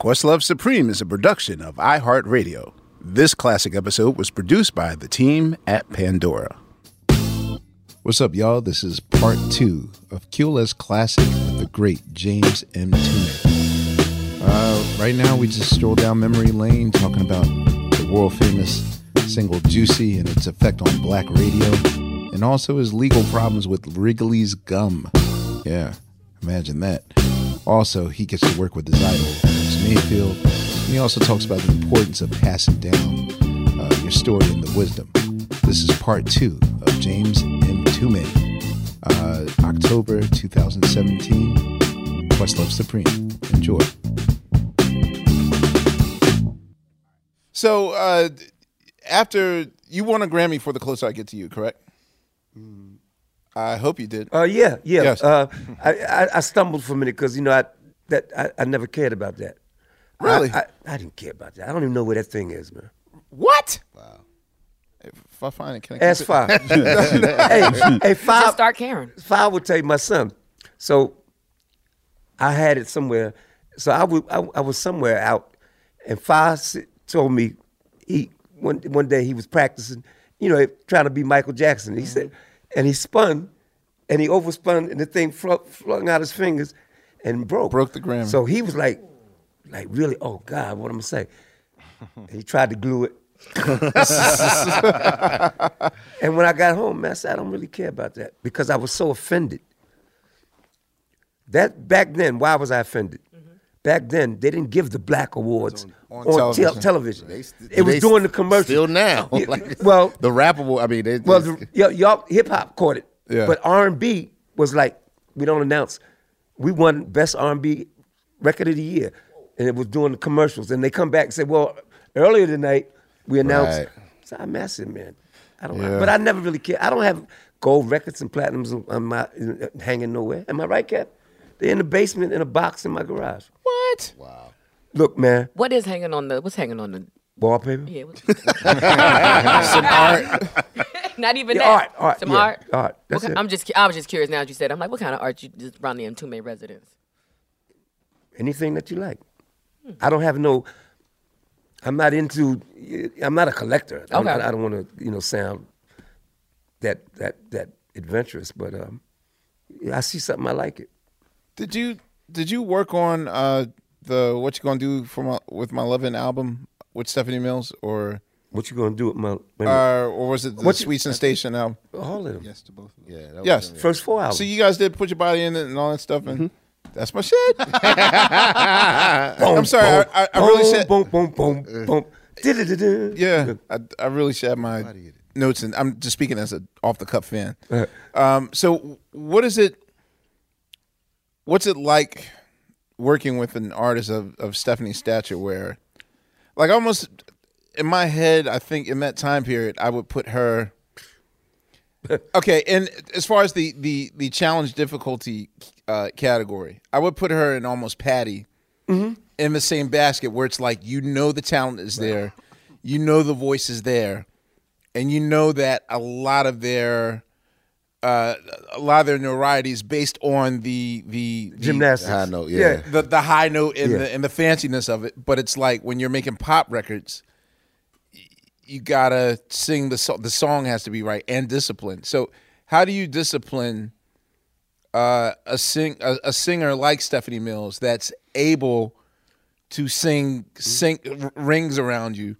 Questlove Supreme is a production of iHeartRadio. This classic episode was produced by the team at Pandora. What's up, y'all? This is part two of QLS Classic with the great James Mtume. Uh, right now, we just stroll down memory lane talking about the world famous single Juicy and its effect on black radio, and also his legal problems with Wrigley's gum. Yeah, imagine that. Also, he gets to work with his idol, Alex Mayfield, and he also talks about the importance of passing down uh, your story and the wisdom. This is part two of James Mtume, uh, October 2017. Questlove Supreme. Enjoy. So uh, after you won a Grammy for the closer I get to you, correct? I hope you did. Uh, yeah, yeah. Yes. Uh, I, I, I stumbled for a minute because you know I that I, I never cared about that. Really? I, I, I didn't care about that. I don't even know where that thing is, man. What? Wow. If I find it, can I keep Ask it? five. hey, hey, five. Just start caring. Five would tell you my son. So I had it somewhere. So I was I, I was somewhere out, and five told me he one one day he was practicing, you know, trying to be Michael Jackson. He mm-hmm. said, and he spun, and he overspun, and the thing fl- flung out his fingers, and broke. Broke the Grammy. So he was like, like really, oh God, what am I gonna say? And he tried to glue it. and when I got home, man, I said, I don't really care about that because I was so offended. That back then, why was I offended? Mm-hmm. Back then, they didn't give the black awards on, on tel- television. television. They st- it was they during the st- commercial. Still now, Yeah, like, well, the rappable. I mean, they, well, the, y'all, y'all hip hop caught it, Yeah. but R and B was like we don't announce. We won best R and B record of the year, and it was doing the commercials. And they come back and say, "Well, earlier tonight we announced." Right. So I mess it, man. I don't, Yeah. but I never really care. I don't have gold records and platinums on- on my uh, hanging nowhere. Am I right, Cap? They're in the basement in a box in my garage. what? wow. Look, man, What is hanging on the? What's hanging on the? wallpaper. Yeah, what's, Some art. not even Yeah, that. art, art, Some yeah, art. art. That's What it. I'm just. I was just curious. Now that you said, I'm like, what kind of art you just around the Mtume residence? anything that you like. I don't have no. I'm not into. I'm not a collector. Okay. I, I don't want to, you know, sound that that that adventurous, but um, yeah, I see something I like it. Did you did you work on uh, the what you gonna do for my with my Lovin' album with Stephanie Mills or What you gonna do with my? wait a minute. uh, or was it the What you- Sweet Sensation album? all of them? Yes to both. Yeah. That was Yes. them. First four albums. So you guys did put your body in it and all that stuff, and Mm-hmm. That's my shit. I'm sorry, I, I, I really said. boom, boom, boom, boom. Du-du-du-du. Yeah, I, I really shared my notes, and I'm just speaking as an off the cuff fan. Uh, Um, so, what is it? What's it like working with an artist of of Stephanie's stature? Where, like, almost in my head, I think in that time period, I would put her. Okay, and as far as the the the challenge difficulty uh, category, I would put her in almost Patty in the same basket, where it's like you know the talent is there, you know the voice is there, and you know that a lot of their uh, a lot of their notoriety is based on the the, the Gymnastics. High note, yeah. the the high note and Yeah. the and the fanciness of it. But it's like when you're making pop records, y- you gotta sing the so- the song has to be right and disciplined. So how do you discipline uh, a sing a, a singer like Stephanie Mills that's able to sing sing r- rings around you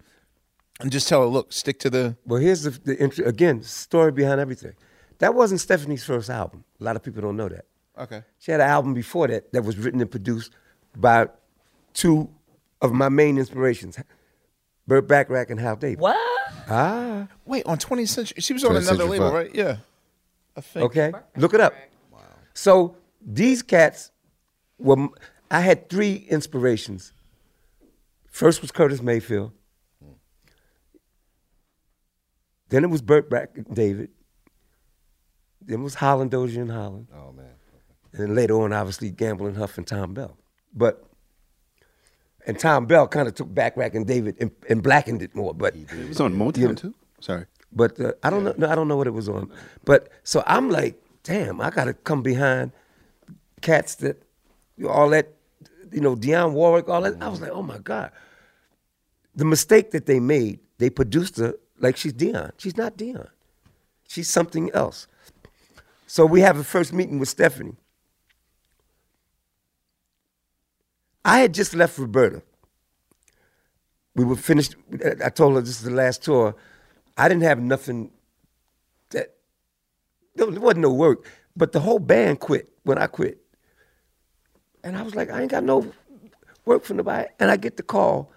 and just tell her, look, stick to the Well, here's the, the intro, again story behind everything. That wasn't Stephanie's first album. A lot of people don't know that. okay. She had an album before that that was written and produced by two of my main inspirations, Burt Bacharach and Hal David. What? Ah, Wait, on 20th Century, she was on another label, Fox. right? Yeah, I think. okay. Look it up. So these cats were. I had three inspirations. First was Curtis Mayfield. Then it was Burt Back David. Then it was Holland Dozier and Holland. Oh man. And then later on, obviously, Gamble and Huff and Tom Bell. But and Tom Bell kind of took Bacharach and David and, and blackened it more. But It was on Motown too. Sorry. but uh, I don't know. No, I don't know what it was on. But so I'm like, damn, I got to come behind cats that you all that, you know, Dionne Warwick, all that. I was like, oh my god. The mistake that they made, they produced her like she's Dionne. She's not Dionne. She's something else. So we have a first meeting with Stephanie. I had just left Roberta. We were finished. I told her this is the last tour. I didn't have nothing there wasn't no work, but the whole band quit when I quit. And I was like, I ain't got no work for nobody. And I get the call.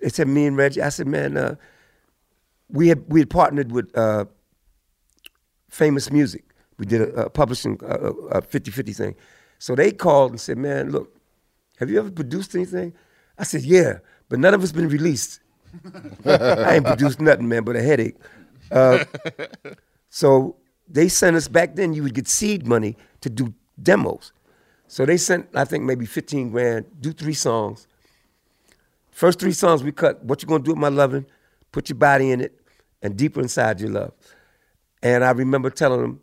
They said me and Reggie. I said, man, uh, we had we had partnered with uh, Famous Music. We did a, a publishing uh, a 50-50 thing. So they called and said, man, look, have you ever produced anything? I said, yeah, but none of it's been released. I ain't produced nothing, man, but a headache. Uh, so they sent us back then. You would get seed money to do demos. So they sent, I think, maybe fifteen grand. Do three songs. First three songs we cut. What you gonna do with my loving? Put your body in it, and deeper inside your love. And I remember telling them,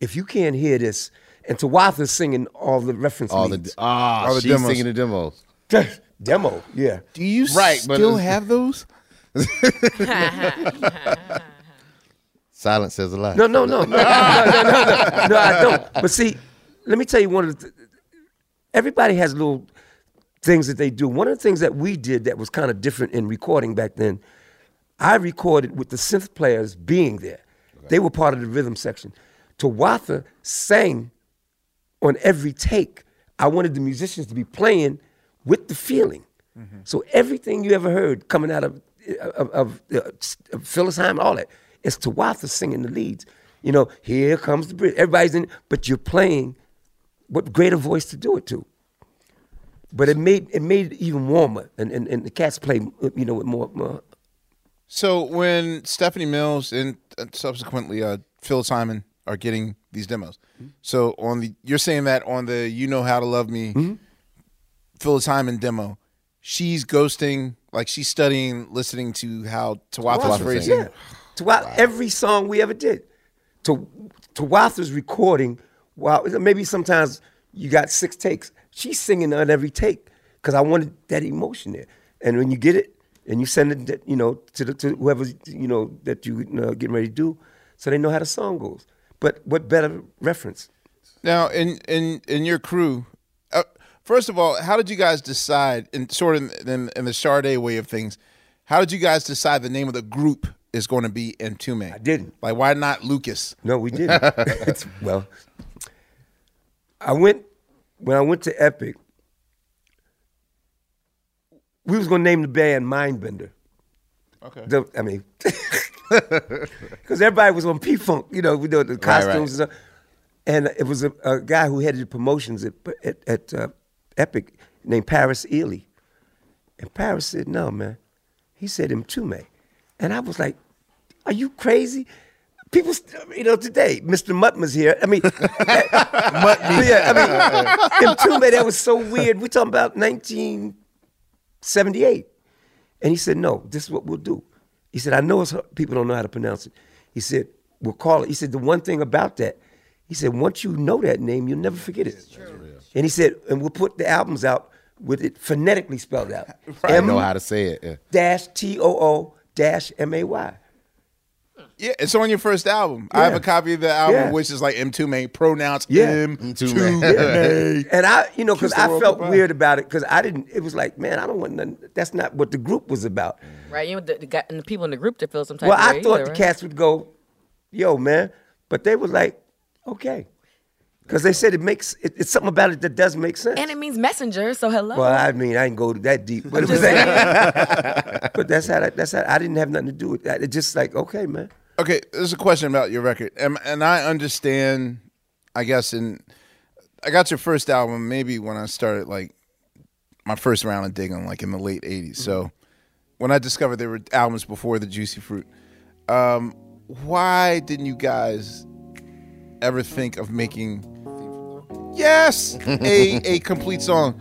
if you can't hear this, and Tawatha's singing all the reference All the ah, All the she's demos. singing the demos. demo, yeah. Do you Right, still have those? Silence says a lot. No, no, no, no, no, no, no, no, I don't. But see, let me tell you one of the. Everybody has little things that they do. One of the things that we did that was kind of different in recording back then, I recorded with the synth players being there. Okay. They were part of the rhythm section. Tawatha sang on every take. I wanted the musicians to be playing with the feeling. Mm-hmm. So everything you ever heard coming out of of, of, of Phyllis Hyman, all that it's Tawatha singing the leads. You know, here comes the bridge. Everybody's in, but you're playing. What greater voice to do it to? But it made it made it even warmer, and and, and the cats play, you know, with more. more So when Stephanie Mills and subsequently uh, Phyllis Hyman are getting these demos, so on the you're saying that on the "You Know How to Love Me" Phyllis Hyman demo, she's ghosting, like she's studying, listening to how Tawatha's Tawatha phrasing. Yeah. Throughout every song we ever did. To Tawatha's recording, while maybe sometimes you got six takes. She's singing on every take because I wanted that emotion there. And when you get it and you send it, you know, to the, to whoever you know that you uh, getting ready to do, so they know how the song goes. But what better reference? Now, in in in your crew, uh, first of all, how did you guys decide, in sort of in, in the Sade way of things, how did you guys decide the name of the group is going to be Mtume? I didn't. Like, why not Lucas? No, we didn't. It's- well, I went when I went to Epic. We was gonna name the band Mindbender. Okay. The- I mean, because everybody was on P Funk, you know, we know the costumes right. and stuff. And it was a, a guy who headed the promotions at at, at uh, Epic named Paris Eley. And Paris said, "No, man." He said, "Mtume," and I was like, "Are you crazy?" People, you know, today, Mr. Mutman's here. I mean, Mutman. Yeah, I mean, Mtume. That was so weird. We're talking about 1978. And he said, no, this is what we'll do. He said, I know it's people don't know how to pronounce it. He said, we'll call it. He said, the one thing about that, he said, once you know that name, you'll never forget it. And he said, and we'll put the albums out with it phonetically spelled out. I know how to say it. Yeah. dash T O O dash M A Y. Yeah, it's on your first album. I have a copy of the album, Yeah. which is like M2 May, pronounced Yeah. M2 M2 May. And I, you know, because I felt goodbye. weird about it because I didn't. It was like, man, I don't want nothing. That's not what the group was about. Right, you know, the, the, guy, and the people in the group that feel some type Well, of I thought either, the right? cats would go, yo, man, but they were like, okay, because they said it makes it, it's something about it that does make sense. And it means messenger, so hello. well, I mean, I didn't go that deep, but it was like, but that's how that, that's how I didn't have nothing to do with that. It's just like, okay, man. Okay, there's a question about your record, and, and I understand. I guess in I got your first album maybe when I started like my first round of digging, like in the late '80s. So when I discovered there were albums before the Juicy Fruit, um, why didn't you guys ever think of making yes a a complete song?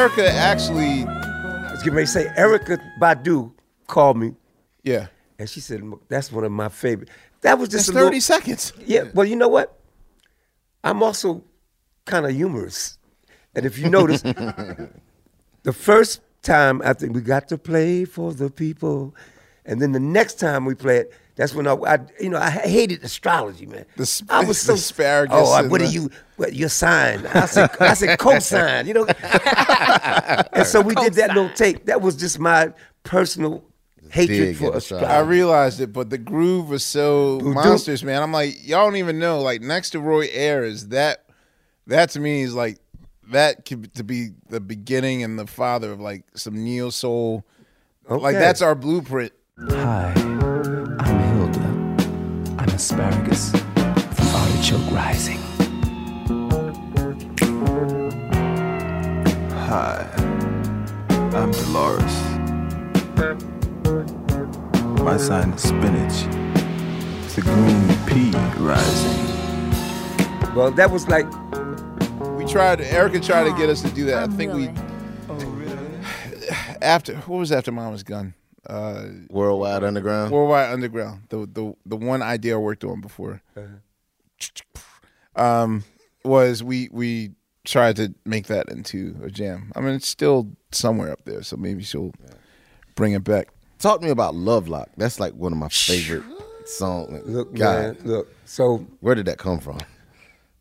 Erykah actually, I was getting ready to say, Erykah Badu called me yeah, and she said, that's one of my favorite. That was just it's a little- 30 seconds. Yeah, well, you know what? I'm also kind of humorous. And if you notice, the first time I think we got to play for the people, and then the next time we play it, that's when I, I you know, I hated astrology, man. The sp- I was so the asparagus Oh, uh, and what are the- you? What your sign? I said, I said cosign. You know. and so we did that little tape. That was just my personal hatred dig for at astrology. I realized it, but the groove was so monstrous, man. I'm like, y'all don't even know. Like next to Roy Ayers, that that to me is like that could to be the beginning and the father of like some neo soul. Like that's our blueprint. Hi, I'm Hilda. I'm asparagus from Artichoke Rising. Hi, I'm Dolores. My sign is spinach. It's a green pea rising. well, that was like We tried. Erykah tried to get us to do that. I oh, think we Oh really after what was after Mama's Gun. Uh, Worldwide Underground. Worldwide Underground, the the the one idea I worked on before, um, was we we tried to make that into a jam. I mean, it's still somewhere up there, so maybe she'll bring it back. Talk to me about Love Lock. That's like one of my favorite songs. Look, God, man, look. So where did that come from?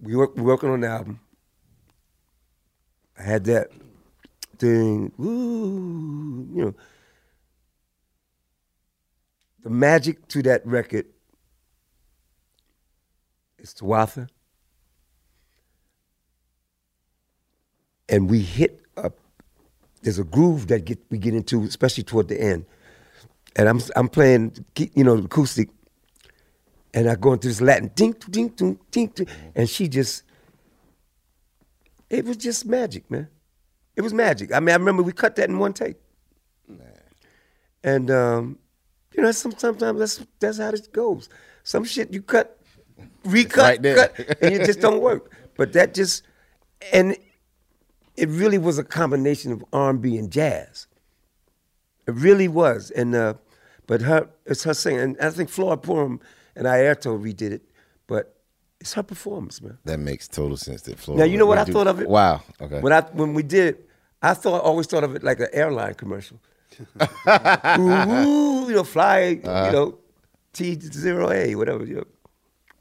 we work, we working on the album. I had that thing, ooh, you know. The magic to that record is Tawatha. And we hit a, there's a groove that get, we get into, especially toward the end. And I'm I'm playing, you know, acoustic, and I go into this Latin ding ding ding ding, ding and she just it was just magic, man. It was magic. I mean, I remember we cut that in one take. And um, you know, some, sometimes that's that's how it goes. Some shit you cut, recut, right cut, and it just don't work. But that just and it really was a combination of R and jazz. It really was. And uh, but her it's her singing. And I think Flora Purim and Airto redid it, but it's her performance, man. That makes total sense. That Florida. Now you know what I do- thought of it. Wow. Okay. When I when we did it, I thought always thought of it like an airline commercial. Ooh, ooh, you know, fly, Uh-huh. you know, T zero A, whatever. You know.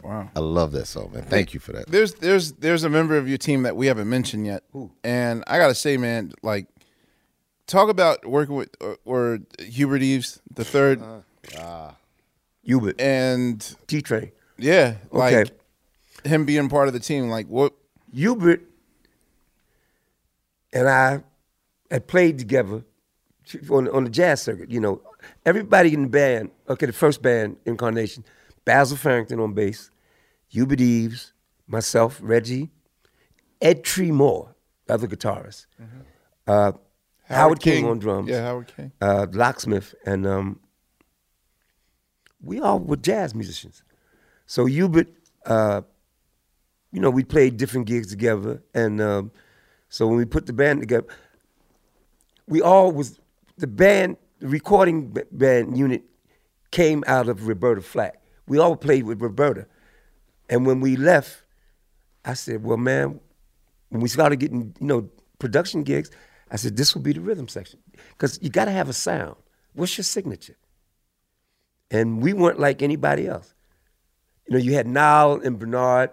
Wow. I love that song, man. Thank you for that. There's there's there's a member of your team that we haven't mentioned yet, and I gotta say, man, like talk about working with or, or Hubert Eaves the third. Ah. Hubert and T Train. Yeah, like Okay. him being part of the team. Like what? Hubert and I had played together on on the jazz circuit. You know, everybody in the band. Okay, the first band incarnation, Basil Fearrington on bass, Hubert Eaves, myself, Reggie, Ed Tremore, other guitarist, uh, Howard, Mm-hmm. Howard King, King. on drums, Yeah, Howard King. uh, locksmith, and um, we all were jazz musicians. So Hubert, uh, you know, we played different gigs together, and um, so when we put the band together, we all was the band, the recording band unit came out of Roberta Flack. We all played with Roberta, and when we left, I said, "Well, man, when we started getting you know production gigs, I said this will be the rhythm section because you got to have a sound. What's your signature?" And we weren't like anybody else. You know, you had Nile and Bernard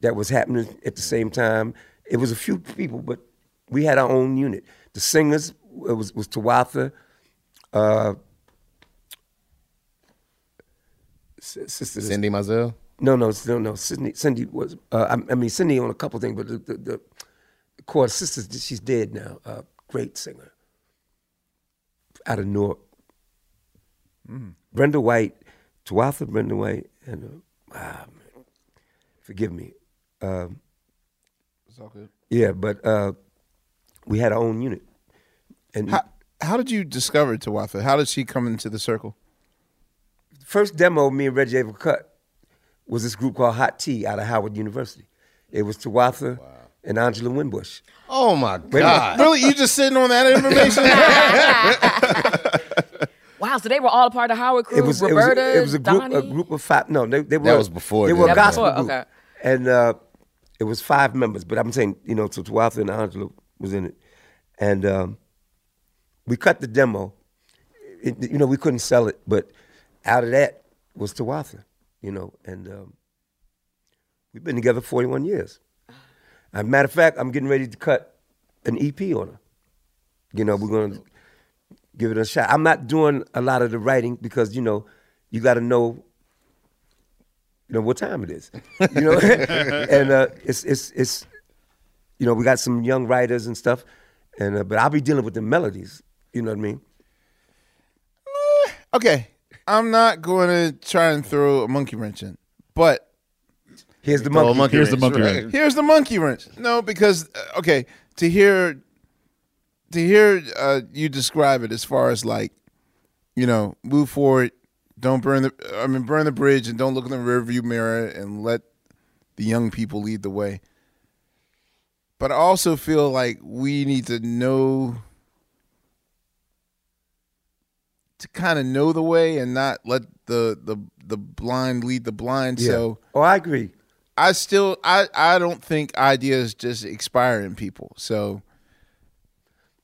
that was happening at the same time. It was a few people, but we had our own unit. The singers it was was Tawatha, uh, sister Cindy Mizelle? No, no, no, no. Cindy, Cindy was. Uh, I, I mean, Cindy on a couple things, but the the, the, core sister, she's dead now. Uh, great singer out of Newark. Brenda White, Tawatha Brenda White, and uh, ah, man, forgive me. Um, It's all good. yeah, but uh, we had our own unit. And How, how did you discover Tawatha? How did she come into the circle? the first demo me and Reggie ever cut was this group called Hot Tea out of Howard University. It was Tawatha and Angela Winbush. Oh my Wait a minute. God. Really, you just sitting on that information? Wow, so they were all a part of Howard crew. It was, it was, Roberta, it was a group, a group of five. No, they, they were. That was before They then. were a gospel before, group, okay. and uh, it was five members. But I'm saying, you know, so Tawatha and Angela was in it, and um, we cut the demo. It, you know, we couldn't sell it, but out of that was Tawatha, you know, and um, we've been together 41 years. As a matter of fact, I'm getting ready to cut an EP on her. You know, we're going to give it a shot. I'm not doing a lot of the writing because, you know, you got to know, you know, what time it is. You know, and uh, it's it's it's, you know, we got some young writers and stuff, and uh, but I'll be dealing with the melodies. You know what I mean? okay, I'm not going to try and throw a monkey wrench in, but Here's the Throw a monkey. monkey Here's the wrench, monkey right. wrench. here's the monkey wrench. No, because uh, okay, to hear to hear uh, you describe it as far as like, you know, move forward, don't burn the I mean burn the bridge and don't look in the rearview mirror and let the young people lead the way. But I also feel like we need to know to kind of know the way and not let the the the blind lead the blind. Yeah. So oh, I agree. I still I I don't think ideas just expire in people. So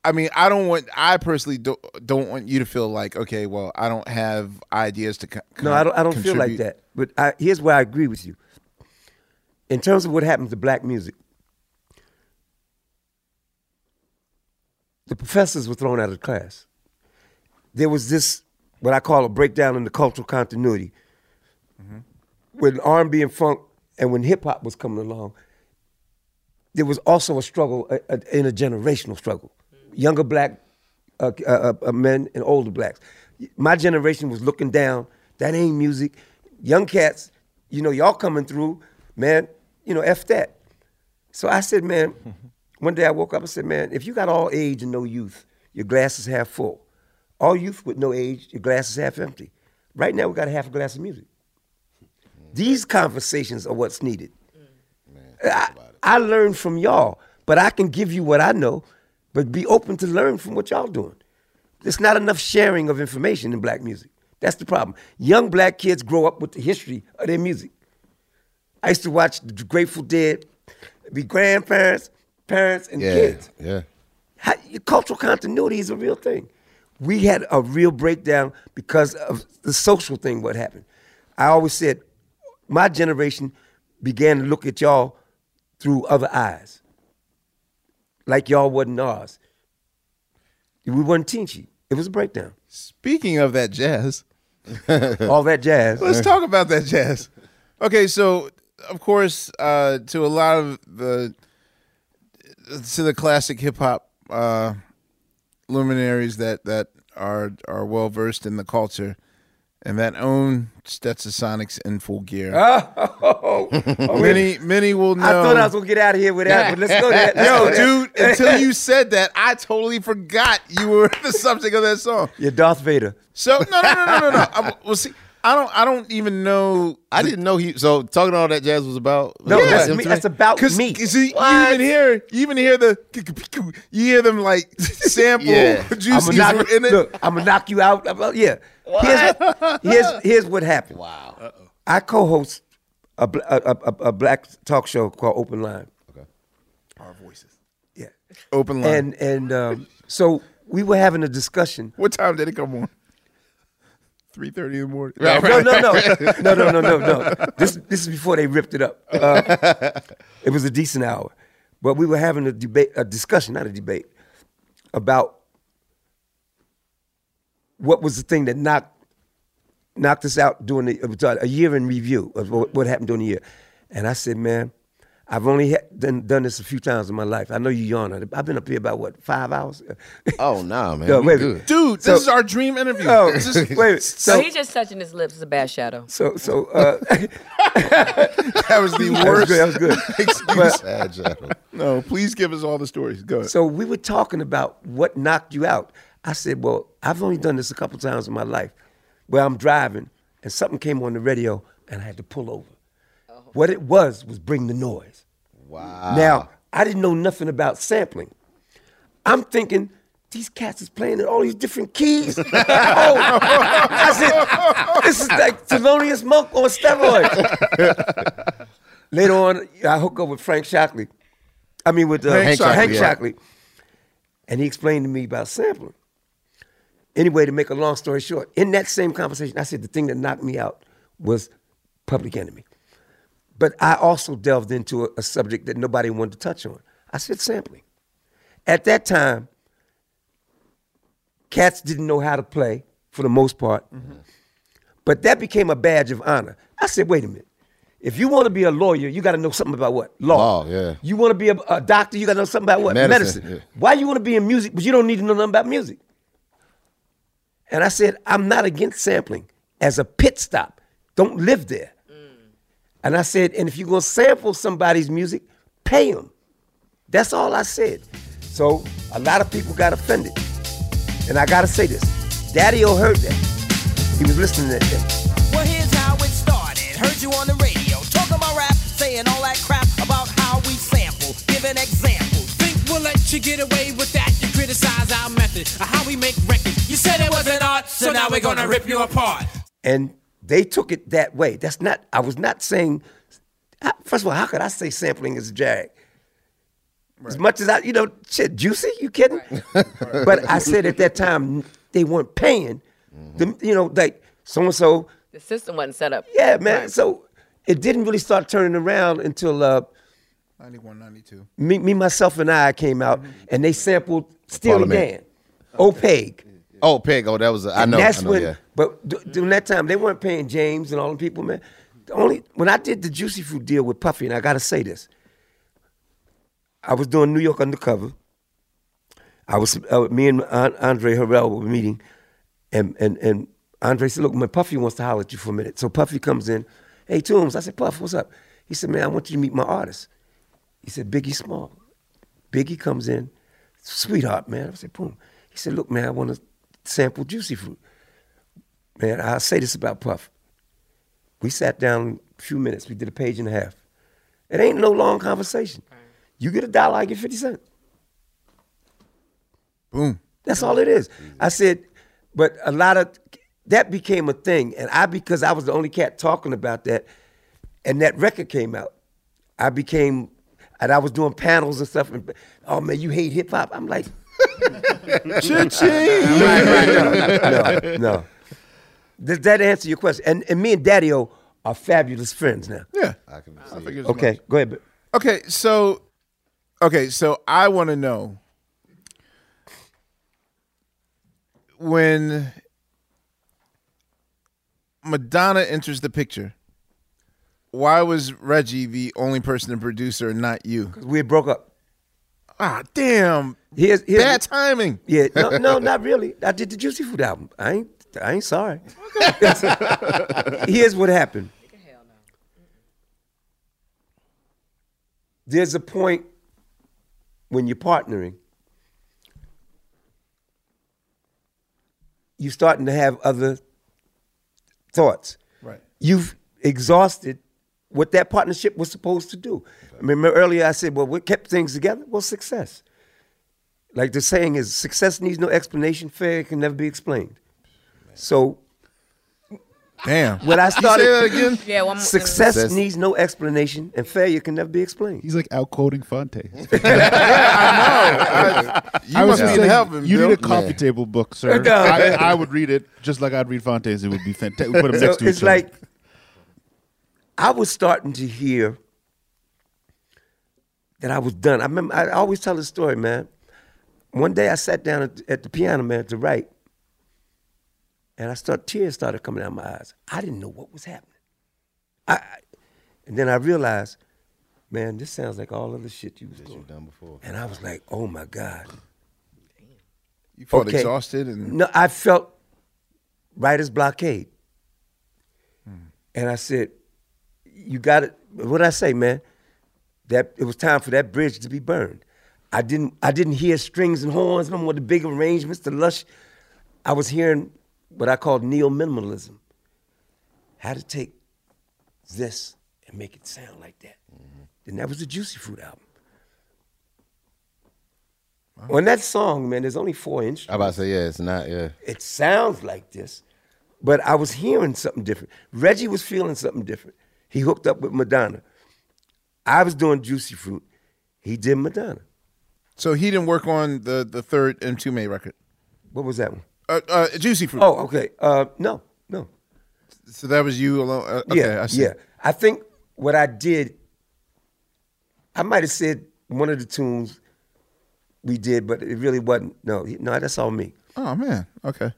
I mean, I don't want I personally don't don't want you to feel like okay, well, I don't have ideas to co- No, I don't. I don't feel like that. But I, here's where I agree with you. In terms of what happens to black music, the professors were thrown out of class. There was this what I call a breakdown in the cultural continuity. When R&B and funk and when hip hop was coming along, there was also a struggle, a, a, intergenerational struggle. Younger black uh, uh, uh, men and older blacks. My generation was looking down. That ain't music. Young cats, you know, y'all coming through, man. You know, f that. So I said, man. one day I woke up and said, man, if you got all age and no youth, your glass is half full. All youth with no age, your glass is half empty. Right now, we got a half a glass of music. These conversations are what's needed. I, I learned from y'all, but I can give you what I know, but be open to learn from what y'all doing. There's not enough sharing of information in black music. That's the problem. Young black kids grow up with the history of their music. I used to watch the Grateful Dead, be grandparents, parents, and Yeah, kids. yeah. How, your cultural continuity is a real thing. We had a real breakdown because of the social thing, what happened. I always said, my generation began to look at y'all through other eyes. Like y'all wasn't ours. We weren't teaching. It was a breakdown. Speaking of that jazz, all that jazz. Let's talk about that jazz. Okay, so of course, uh, to a lot of the to the classic hip hop uh, luminaries that that are are well versed in the culture and that own Stetsasonic's in full gear. Oh, oh many many will know. I thought I was gonna get out of here with that, but let's go there. Yo, dude, until you said that, I totally forgot you were the subject of that song. You're Darth Vader. So no, no, no, no, no, no. I, well, see, I don't, I don't even know. I didn't know he. So talking all that jazz was about. No, was that's him me. today? That's about Cause, me. 'cause see, you even hear, you even hear the, you hear them like sample Yeah. I'm gonna knock, in it. look, I'm gonna knock you out. I'm- yeah. Here's, here's here's what happened. Wow. Uh-oh. I co-host a, a, a, a- a black talk show called Open Line. Okay. Our voices. Yeah. Open line. And and um, so we were having a discussion. what time did it come on? three thirty in the morning. Right, no, right, no, no, no, no, no, no, no. This this is before they ripped it up. Uh, it was a decent hour, but we were having a debate, a discussion, not a debate, about what was the thing that knocked knocked us out during the uh, a year in review of what happened during the year, and I said, man, I've only ha- done, done this a few times in my life. I know you yawn. I've been up here about what five hours. Oh nah, man. No, wait good. minute. Dude, So- this is our dream interview. Oh, This is- wait. So, So, he's just touching his lips. It's a bad shadow. so, so uh, that was the that was worst. good. That was good. But- Sad shadow. No, please give us all the stories. Go ahead. So we were talking about what knocked you out. I said, Well, I've only done this a couple times in my life where I'm driving and something came on the radio and I had to pull over. What it was was bring the noise. Wow. Now, I didn't know nothing about sampling. I'm thinking, these cats is playing in all these different keys. oh, I said, this is like Thelonious Monk on steroids. Later on, I hook up with Frank Shocklee. I mean, with uh, Hank Hank, Shocklee, Hank yeah. And he explained to me about sampling. Anyway, to make a long story short, in that same conversation, I said the thing that knocked me out was Public Enemy. But I also delved into a, a subject that nobody wanted to touch on. I said sampling. At that time, cats didn't know how to play for the most part, mm-hmm. but that became a badge of honor. I said, wait a minute. If you want to be a lawyer, you got to know something about what? Law. Law, yeah. You want to be a, a doctor, you got to know something about what? Medicine, Medicine. yeah. Why you want to be in music, but you don't need to know nothing about music? And I said, I'm not against sampling as a pit stop. Don't live there. And I said, and if you're gonna sample somebody's music, pay them. That's all I said. So a lot of people got offended. And I gotta say this. Daddy O heard that. He was listening to that. Well, here's how it started. Heard you on the radio talking about rap, saying all that crap about how we sample, giving examples. Think we'll let you get away with that? You criticize our method how we make records. You said it wasn't art, so now we're gonna rip you apart. And they took it that way. That's not, I was not saying, first of all, how could I say sampling is a jag? As much as I, you know, shit, juicy, you kidding? but I said at that time, they weren't paying, the, you know, like so and so, The system wasn't set up. yeah, man. Right. So it didn't really start turning around until uh, 91, 92. me, me, myself, and I came out and they sampled Steely Parliament. Dan, Opaque. Oh, Peg. Oh, that was. A, I And know. that's I know, when, yeah. But during that time, they weren't paying James and all the people, man. The only when I did the Juicy Fruit deal with Puffy, and I gotta say this, I was doing New York Undercover. I was uh, me and An- Andre Harrell were meeting, and and and Andre said, "Look, man, Puffy wants to holler at you for a minute." So Puffy comes in, "Hey, Toombs." I said, "Puff, what's up?" He said, "Man, I want you to meet my artist." He said, "Biggie Small." Biggie comes in, sweetheart, man. I said, "Boom." He said, "Look, man, I want to sample Juicy Fruit." Man, I'll say this about Puff. We sat down a few minutes. We did a page and a half. It ain't no long conversation. You get a dollar, I get 50 cents. Boom. That's all it is. I said, but a lot of that became a thing. And I, because I was the only cat talking about that, and that record came out, I became, and I was doing panels and stuff. And, oh man, you hate hip hop? I'm like, Cha-ching. right, right, no, no, no. Does that answer your question? And, and me and Daddy O are fabulous friends now. Yeah. I can I see. figured as Okay, much. go ahead. Okay, so okay, so I want to know when Madonna enters the picture, why was Reggie the only person to produce her and not you? We broke up. Ah, damn. Here's, here's Bad timing. Yeah, no, no, not really. I did the Juicy Fruit album. I ain't, I ain't sorry. Here's what happened. There's a point when you're partnering, you're starting to have other thoughts. Right. You've exhausted what that partnership was supposed to do. Remember earlier I said, well, what kept things together? Well, success. Like the saying is, success needs no explanation, failure can never be explained. So, damn. When I You say started, that again? Yeah, one more- success Success. needs no explanation, and failure can never be explained. He's like out quoting Phonte. You I was must just be saying, helping. You Bill. need a coffee table book, sir. No. I, I would read it just like I'd read Phonte's. It would be fantastic. Put them So next to it's each other. like I was starting to hear that I was done. I remember I always tell the story, man. One day I sat down at, at the piano, man, to write, and I start tears started coming out of my eyes. I didn't know what was happening. I, and then I realized, man, this sounds like all of the shit you was doing. done before. And I was like, oh my god. You felt Okay. exhausted and No, I felt writer's blockade. Hmm. And I said, you got it. What did I say, man? That it was time for that bridge to be burned. I didn't I didn't hear strings and horns, no more the big arrangements, the lush. I was hearing what I called neo minimalism. How to take this and make it sound like that. Mm-hmm. And that was the Juicy Fruit album. On that song, man, there's only four instruments I about to say yeah, it's not yeah. it sounds like this, but I was hearing something different. Reggie was feeling something different. He hooked up with Madonna. I was doing Juicy Fruit. He did Madonna. so he didn't work on the the third Mtume record. What was that one? Uh, uh, Juicy Fruit. Oh, okay. Uh, no, no. so that was you alone. Uh, okay, yeah, I see. yeah. I think what I did, I might have said one of the tunes we did, but it really wasn't. No, no, that's all me. Oh man. Okay.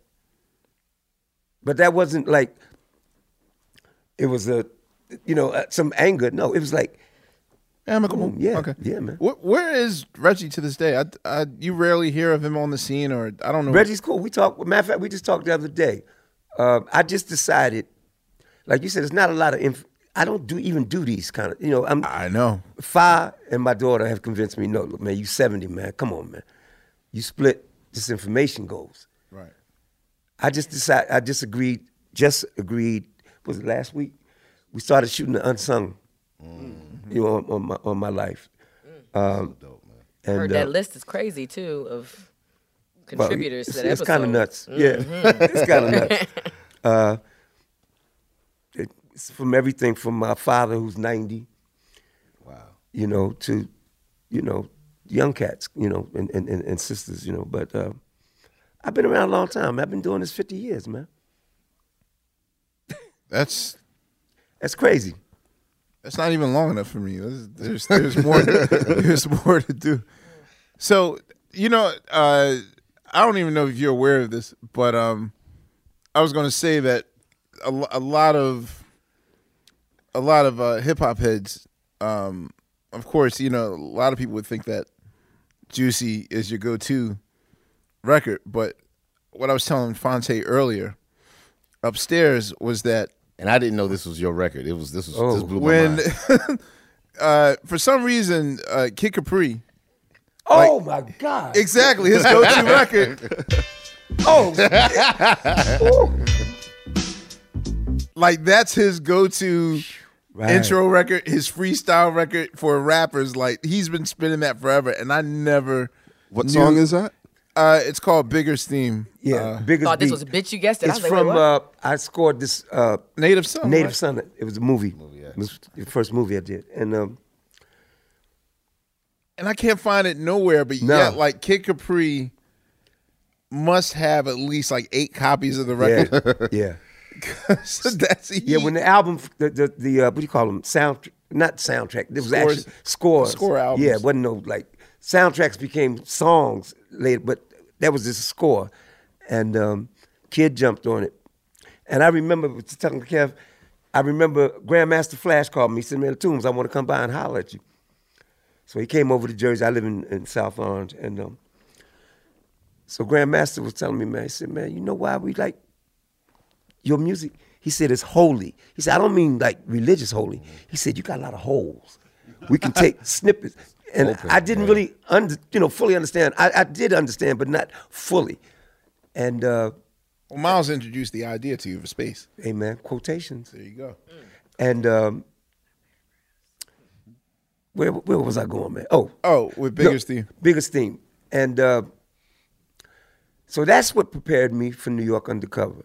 But that wasn't like it was a, you know, uh, some anger. No, it was like Amicable. Boom, yeah, Okay. yeah, man. Wh- where is Reggie to this day? I, I, you rarely hear of him on the scene, or I don't know. Reggie's cool. We talked. Matter of fact, we just talked the other day. Um, I just decided, like you said, it's not a lot of. Inf- I don't do even do these kind of. You know, I'm. I know. Fi and my daughter have convinced me. No, look, man, you 70, man. Come on, man. You split. This information goes. Right. I just decided. I just agreed. Just agreed. Was it last week? We started shooting the unsung. You know, on, on my on my life. Um, and, Heard uh, that list is crazy too of well, contributors it's, to that It's kind of nuts. Yeah, Mhm. it's kind of nuts. Uh, it's from everything from my father, who's ninety. Wow. You know, to you know, young cats. You know, and and, and, and sisters. You know, but uh, I've been around a long time. I've been doing this fifty years, man. That's that's crazy. That's not even long enough for me. There's there's, more there's more to do. So you know, uh, I don't even know if you're aware of this, but um, I was going to say that a, a lot of a lot of uh, hip hop heads, um, of course, you know, a lot of people would think that Juicy is your go to record, but what I was telling Phonte earlier upstairs was that And I didn't know this was your record. It was this was Oh, this blew my when mind. uh, for some reason uh, Kid Capri. Oh my God! Exactly his go-to record. Oh, like that's his go-to Right. intro record, his freestyle record for rappers. Like he's been spinning that forever, and I never. What knew- song is that? Uh, it's called Bigger's Theme. Yeah, Uh, biggest Thought this beat. was a bitch. You guessed it. I It's was from. wait, what? uh, I scored this uh, Native Son. Native right? Son. It was a movie. movie It was the first movie I did, and um, and I can't find it nowhere. But No. yet, like Kid Capri must have at least like eight copies of the record. yeah, so that's yeah. When the album, the the, the uh, what do you call them? Sound, not soundtrack. It was Scores. actually scores. Score albums. Yeah, it wasn't no like soundtracks became songs later, but that was a score, and um, Kid jumped on it, And I remember telling Kev, I remember Grandmaster Flash called me. He said, "Man, the Toombs, I want to come by and holler at you." So he came over to Jersey. I live in, in South Orange, and um, so Grandmaster was telling me, man, he said, "Man, you know why we like your music?" He said, "It's holy." He said, "I don't mean like religious holy." He said, "You got a lot of holes. We can take snippets." And Open, I didn't right. really, under, you know, fully understand. I, I did understand, but not fully. And uh, Well, Miles introduced the idea to you of a space. Amen. Quotations. There you go. And um, where where was I going, man? Oh, Oh, with biggest no, theme. Biggest theme. And uh, so that's what prepared me for New York Undercover.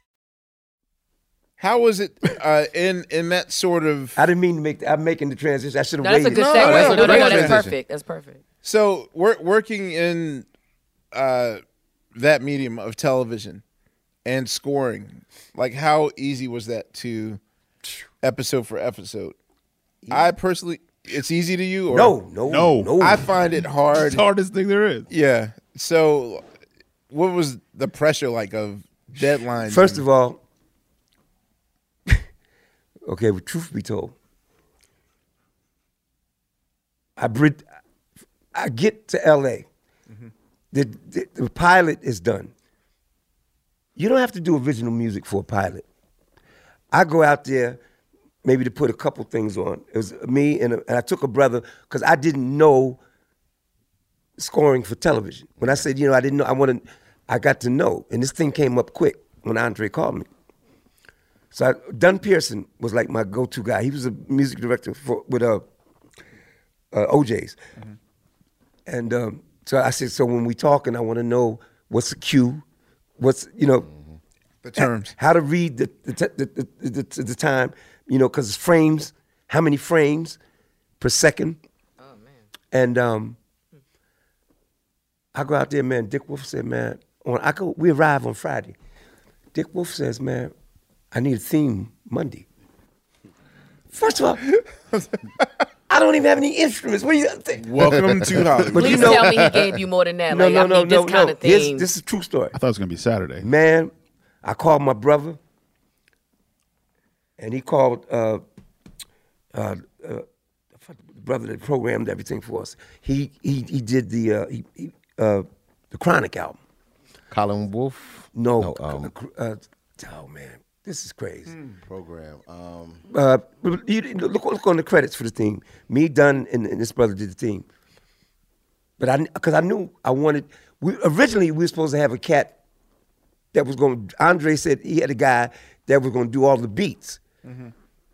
How was it uh, in in that sort of? I didn't mean to make. I'm making the transition. I should have No, that's a waited. good No, segue. no, No, that's no, a no, that's perfect. That's perfect. So we're working in uh, that medium of television and scoring. Like, how easy was that to episode for episode? I personally, it's easy to you. Or? No, no, No. no. I find it hard. It's the hardest thing there is. Yeah. So, what was the pressure like of deadlines? First of all, okay, but truth be told, I brid- I get to LA. Mm-hmm. The, the the pilot is done. You don't have to do original music for a pilot. I go out there maybe to put a couple things on. It was me and, a, and I took a brother because I didn't know scoring for television. When I said, you know, I didn't know, I wanted, I got to know, and this thing came up quick when Andre called me. So I, Dunn Pearson was like my go-to guy. He was a music director for with uh, uh, O'Jays, and um, so I said, so when we talking, I want to know what's the cue, what's you know, The terms. how to read the the the, the, the, the, the time, you know, because it's frames, how many frames per second. Oh man! And um, I go out there, man. Dick Wolf said, man, on I go. We arrive on Friday. Dick Wolf says, man, I need a theme Monday. First of all, I don't even have any instruments. What do you think? Welcome to Hollywood. But Please you know, tell me he gave you more than that. No, like, no, I no, need no, this kind no. of Here's- thing. this is a true story. I thought it was gonna be Saturday. Man, I called my brother, and he called uh, uh, uh, the brother that programmed everything for us. He he he did the uh, he, he, uh, the Chronic album. Colin Wolfe. No, No, um, uh, oh man, this is crazy. program. Um, Uh, you, look, look on the credits for the team. Me, Dunn, and, and this brother did the team. But I, because I knew I wanted. We originally we were supposed to have a cat that was going. to Andre said he had a guy that was going to do all the beats.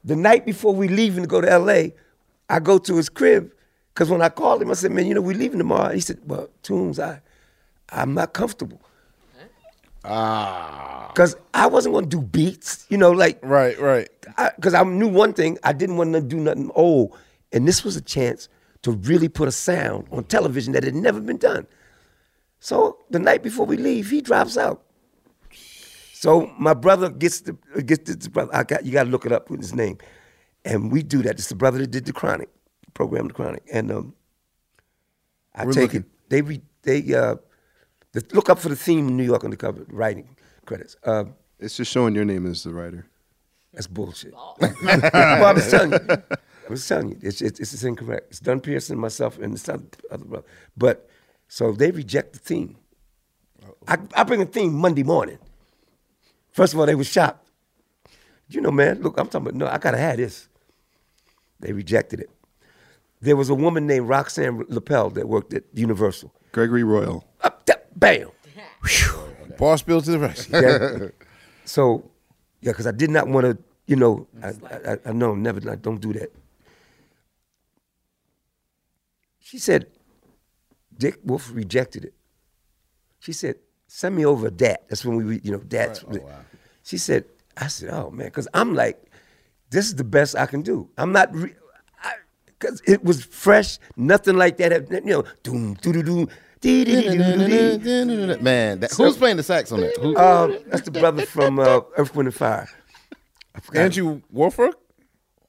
The night before we leaving to go to L.A., I go to his crib because when I called him, I said, "Man, you know we leaving tomorrow." He said, "Well, Tunes, I, I'm not comfortable." Ah. Because I wasn't going to do beats, you know, like right, right. Because I, knew one thing, I didn't want to do nothing old, and this was a chance to really put a sound on television that had never been done. So the night before we leave, he drops out. So my brother gets the gets the brother. I got you got to look it up with his name, and we do that. It's the brother that did the Chronic program, the Chronic, and um, I We're take looking. it. They re, they uh, look up for the theme in New York Undercover, writing credits. Uh, It's just showing your name as the writer. that's bullshit. well, I'm just telling you. I'm just telling you. It's, it's, it's incorrect. It's Dunn Pearson, myself, and this other, other brother. But, so they reject the theme. I, I bring a theme Monday morning. First of all, they were shocked. You know, man, look, I'm talking about, no, I got to have this. They rejected it. There was a woman named Roxanne Lapel that worked at Universal. Gregory Royal. Bam. Boss bill to the rest. Yeah. so, yeah, because I did not want to, you know, I, I, I know never, I don't do that. She said, Dick Wolf rejected it. She said, send me over that. That's when we, re- you know, that's. Oh, she said, I said, oh man, because I'm like, this is the best I can do. I'm not, because it was fresh, nothing like that. You know, doom, doo doo doo. Man, that, who's playing the sax on that? Who, Um, that's the brother from uh, Earth, Wind, and Fire. I forgot. Andrew Woolfolk?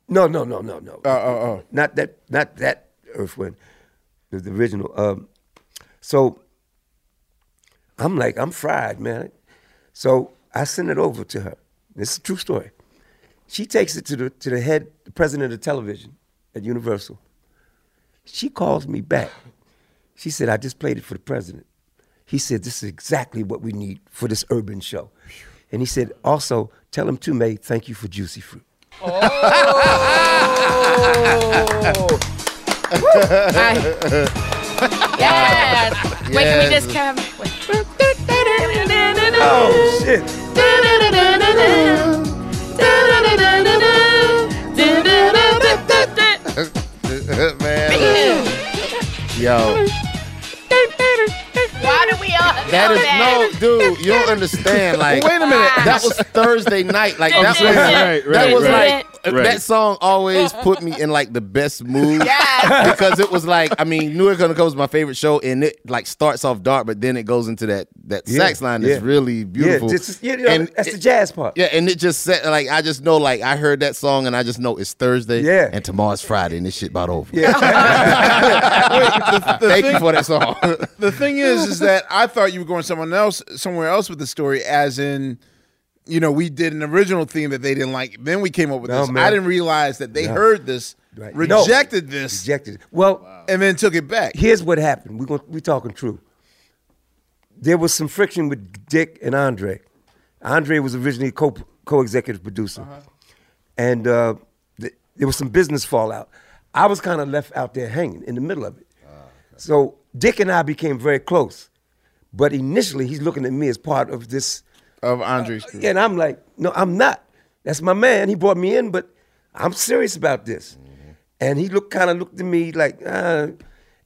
No, no, no, no, no. Oh, oh, oh. Not that, not that Earth, Wind. The, the original. Um, so I'm like, I'm fried, man. So I send it over to her. This is a true story. She takes it to the to the head, the president of television at Universal. She calls me back. She said, I just played it for the president. He said, This is exactly what we need for this urban show. And he said, Also, tell him to May, thank you for Juicy Fruit. Oh! yes. Wait, can we Yes. just come? Oh, shit. man. Uh, Yo. Why do we That is no, dude. You don't understand. Like, Wait a minute. That was Thursday night. Like that was Right, right, that was like Right. that song always put me in like the best mood because it was like I mean, New York Undercover was my favorite show, and it like starts off dark, but then it goes into that that Yeah, sax line that's yeah. really beautiful. Yeah, is- yeah, you know, that's the jazz part. Yeah, and it just set like I just know like I heard that song and I just know it's Thursday. Yeah. and tomorrow's Friday and this shit about over. Wait, the- the Thank you for that song. the thing is, is that I thought you were going someone else, somewhere else with the story, as in, you know, we did an original theme that they didn't like. Then we came up with No, this. man. I didn't realize that they No. heard this, Right. rejected this, Rejected it. Well, and then took it back. here's what happened. We're going we talking true. There was some friction with Dick and Andre. Andre was originally co co-executive producer, and uh, th- there was some business fallout. I was kind of left out there hanging in the middle of it. So Dick and I became very close, But initially, he's looking at me as part of this of Andre's crew. and I'm like, no, I'm not. That's my man. He brought me in, but I'm serious about this. Mm-hmm. And he looked kind of looked at me like, uh,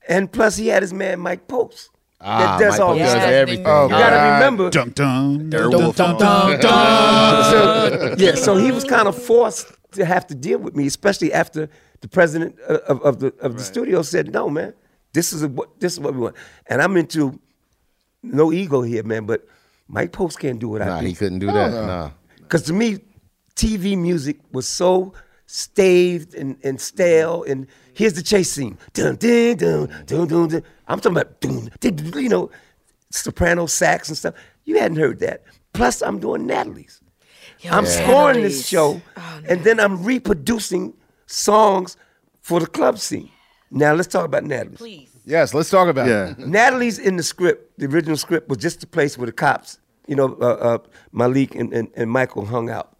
and plus he had his man Mike Post. Ah, that does Mike all Post does stuff. everything. You Oh, gotta remember. Dun dun. Dun, dun, dun, dun, So, yeah, so he was kind of forced to have to deal with me, especially after the president of, of, of the of the studio said, "No, man, this is a, what this is what we want." And I'm into no ego here, man, but Mike Post can't do what I Nah, do. he couldn't do that. Nah. Because to me, TV music was so staved and, and stale. And here's the chase scene. Dun, dun, dun, dun, dun, dun. I'm talking about, dun, dun, dun, you know, soprano sax and stuff. You hadn't heard that. Plus, I'm doing Natalie's. I'm Yeah. scoring this show, and then I'm reproducing songs for the club scene. Now, let's talk about Natalie's. Please. Yes, let's talk about Yeah. it. Natalie's in the script. The original script was just the place where the cops, you know, uh, uh, Malik and, and, and Michael hung out.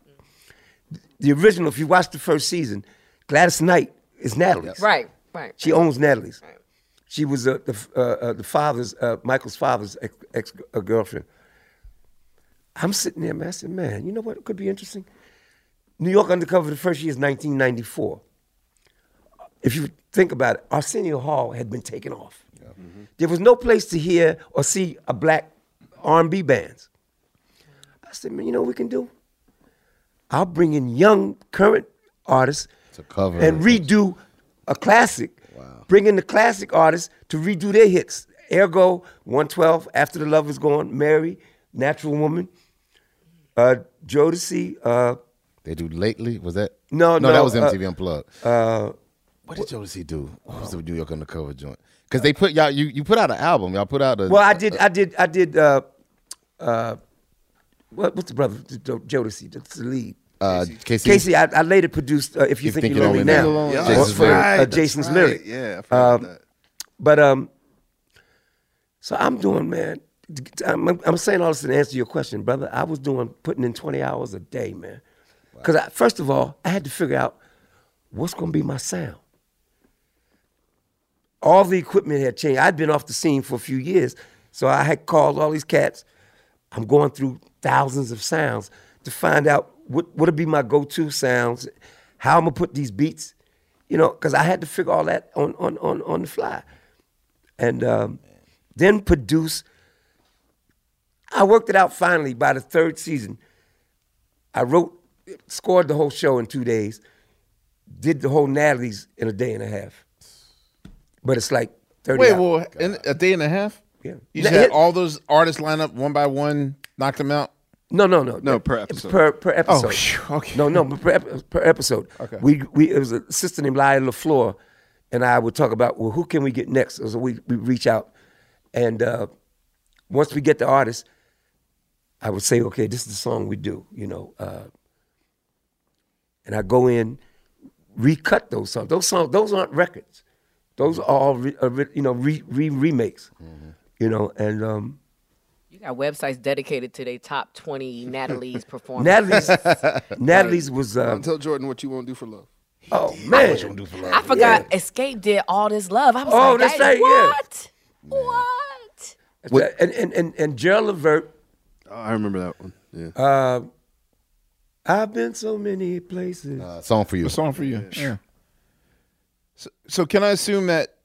The original, if you watch the first season, Gladys Knight is Natalie's. Right, right. She owns Natalie's. She was uh, the uh, uh, the father's uh, Michael's father's ex, ex uh, girlfriend. I'm sitting there, man. I said, man, you know what? It could be interesting. New York Undercover, the first year is 1994. If you think about it, Arsenio Hall had been taken off. There was no place to hear or see a black R&B bands. I said, man, you know what we can do? I'll bring in young, current artists To cover. and redo a classic. Bring in the classic artists to redo their hits. Ergo, 112, After the Love Is Gone, Mary, Natural Woman, uh, Jodeci, uh, They do lately. Was that? No, no, no, that was uh, MTV Unplugged. uh, what did Jodeci do? What was the New York Undercover joint? Because they put y'all. You you put out an album. Y'all put out a. well, I did, I did, I did, uh, uh, what, what's the brother, Jo- Jodeci, that's the lead. Uh, K-Ci. K-Ci, I, I later produced uh, "If You Think, You're Lonely Now" Yeah, for- that's for, right, uh, Jason's right. lyric. Yeah, I forgot Um, But um, so I'm doing, man. I'm, I'm saying all this to answer your question, brother. I was doing putting in 20 hours a day, man. Because first of all, I had to figure out what's going to be my sound. All the equipment had changed. I'd been off the scene for a few years, so I had called all these cats. I'm going through thousands of sounds to find out what what'll be my go-to sounds, how I'm gonna put these beats, you know, because I had to figure all that on on on on the fly, and um, then produce. I worked it out finally by the third season. I wrote, scored the whole show in two days, did the whole Natalie's in a day and a half. But it's like thirty. Wait, hours. well, in a day and a half? Yeah. You just Now, had it- all those artists line up one by one, knock them out? No, no, no. No, per episode. Per, per episode. Oh, okay. No, no, but per, per episode. Okay. We, we, it was a sister named Lila LaFleur, and I would talk about, well, who can we get next? So we, we reach out. And uh, once we get the artist, I would say, okay, this is the song we do, you know. Uh, and I go in, recut those songs. Those songs, those aren't records. Those are all, re, uh, re- you know, re, re remakes, you know, and um, You got websites dedicated to their top 20 Natalie's performances. Natalie's, Natalie's was, uh, Tell Jordan what you won't do for love. oh man. I forgot Xscape did all this love. I was Oh, like, that's that- right, yeah. What? What? What? And, and, and, and Gerald Levert, Oh, I remember that one. Yeah. uh, I've been so many places. Uh, song for you. A song for you. Yeah. So, so can I assume that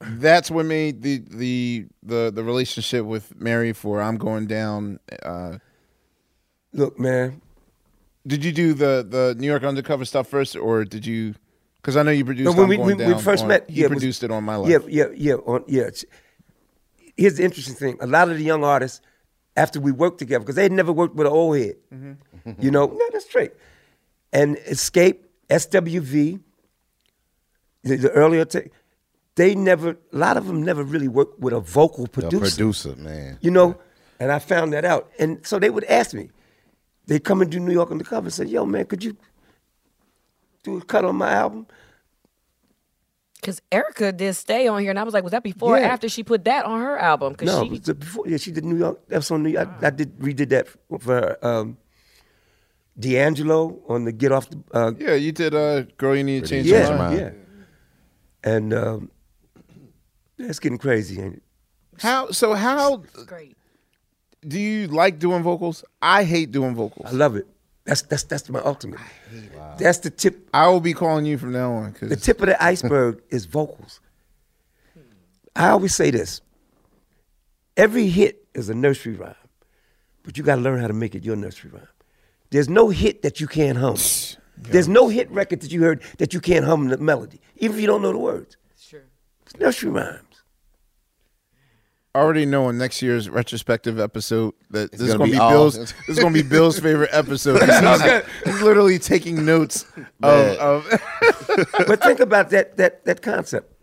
that's what made the the the the relationship with Mary for I'm going down? Uh, Look, man, did you do the the New York undercover stuff first, or did you? Because I know you produced. No, when I'm we, going we down first on- met, you yeah, it was- produced it on my life. Yeah, yeah, yeah, on, yeah. It's- Here's the interesting thing: a lot of the young artists, after we worked together, because they had never worked with an old head, Mm-hmm. you know, no, that's straight. And Xscape, SWV, the, the earlier, ta- they never, a lot of them never really worked with a vocal The producer. producer, man. you know, and I found that out. And so they would ask me, they come and do New York on Undercover and say, yo, man, could you do a cut on my album? Because Erykah did stay on here, and I was like, was that before or after she put that on her album? Because No, she it was the- before, yeah, she did New York. That was on New York. I, I did redid that for her. Um, D'Angelo on the Get Off the. Uh, Yeah, you did. Uh, girl, you need to change yeah, your mind. yeah. And um, it's getting crazy, ain't it? How so? How great. do you like doing vocals? I hate doing vocals. I love it. That's that's that's my ultimate. That's the tip. I will be calling you from now on. Cause The tip of the iceberg is vocals. I always say this. Every hit is a nursery rhyme, but you got to learn how to make it your nursery rhyme. There's no hit that you can't hum. There's no hit record that you heard that you can't hum the melody, even if you don't know the words. Sure. It's nursery rhymes. already knowing next year's retrospective episode that this is gonna going to be be Bill's. this is going to be Bill's favorite episode. He's, he's literally taking notes of. Of but think about that that that concept.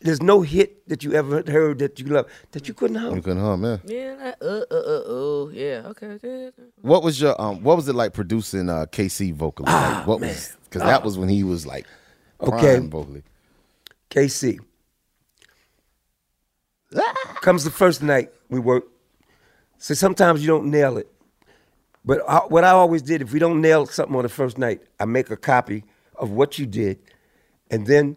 There's no hit that you ever heard that you love that you couldn't hum. You couldn't hum, yeah. Yeah, that, uh, uh, uh, oh, yeah, okay. yeah. What was your um? What was it like producing uh K-Ci vocally? like, what was because that was when he was like Okay. vocally. K-Ci. Comes the first night we work. So sometimes you don't nail it. But I, what I always did, if we don't nail something on the first night, I make a copy of what you did and then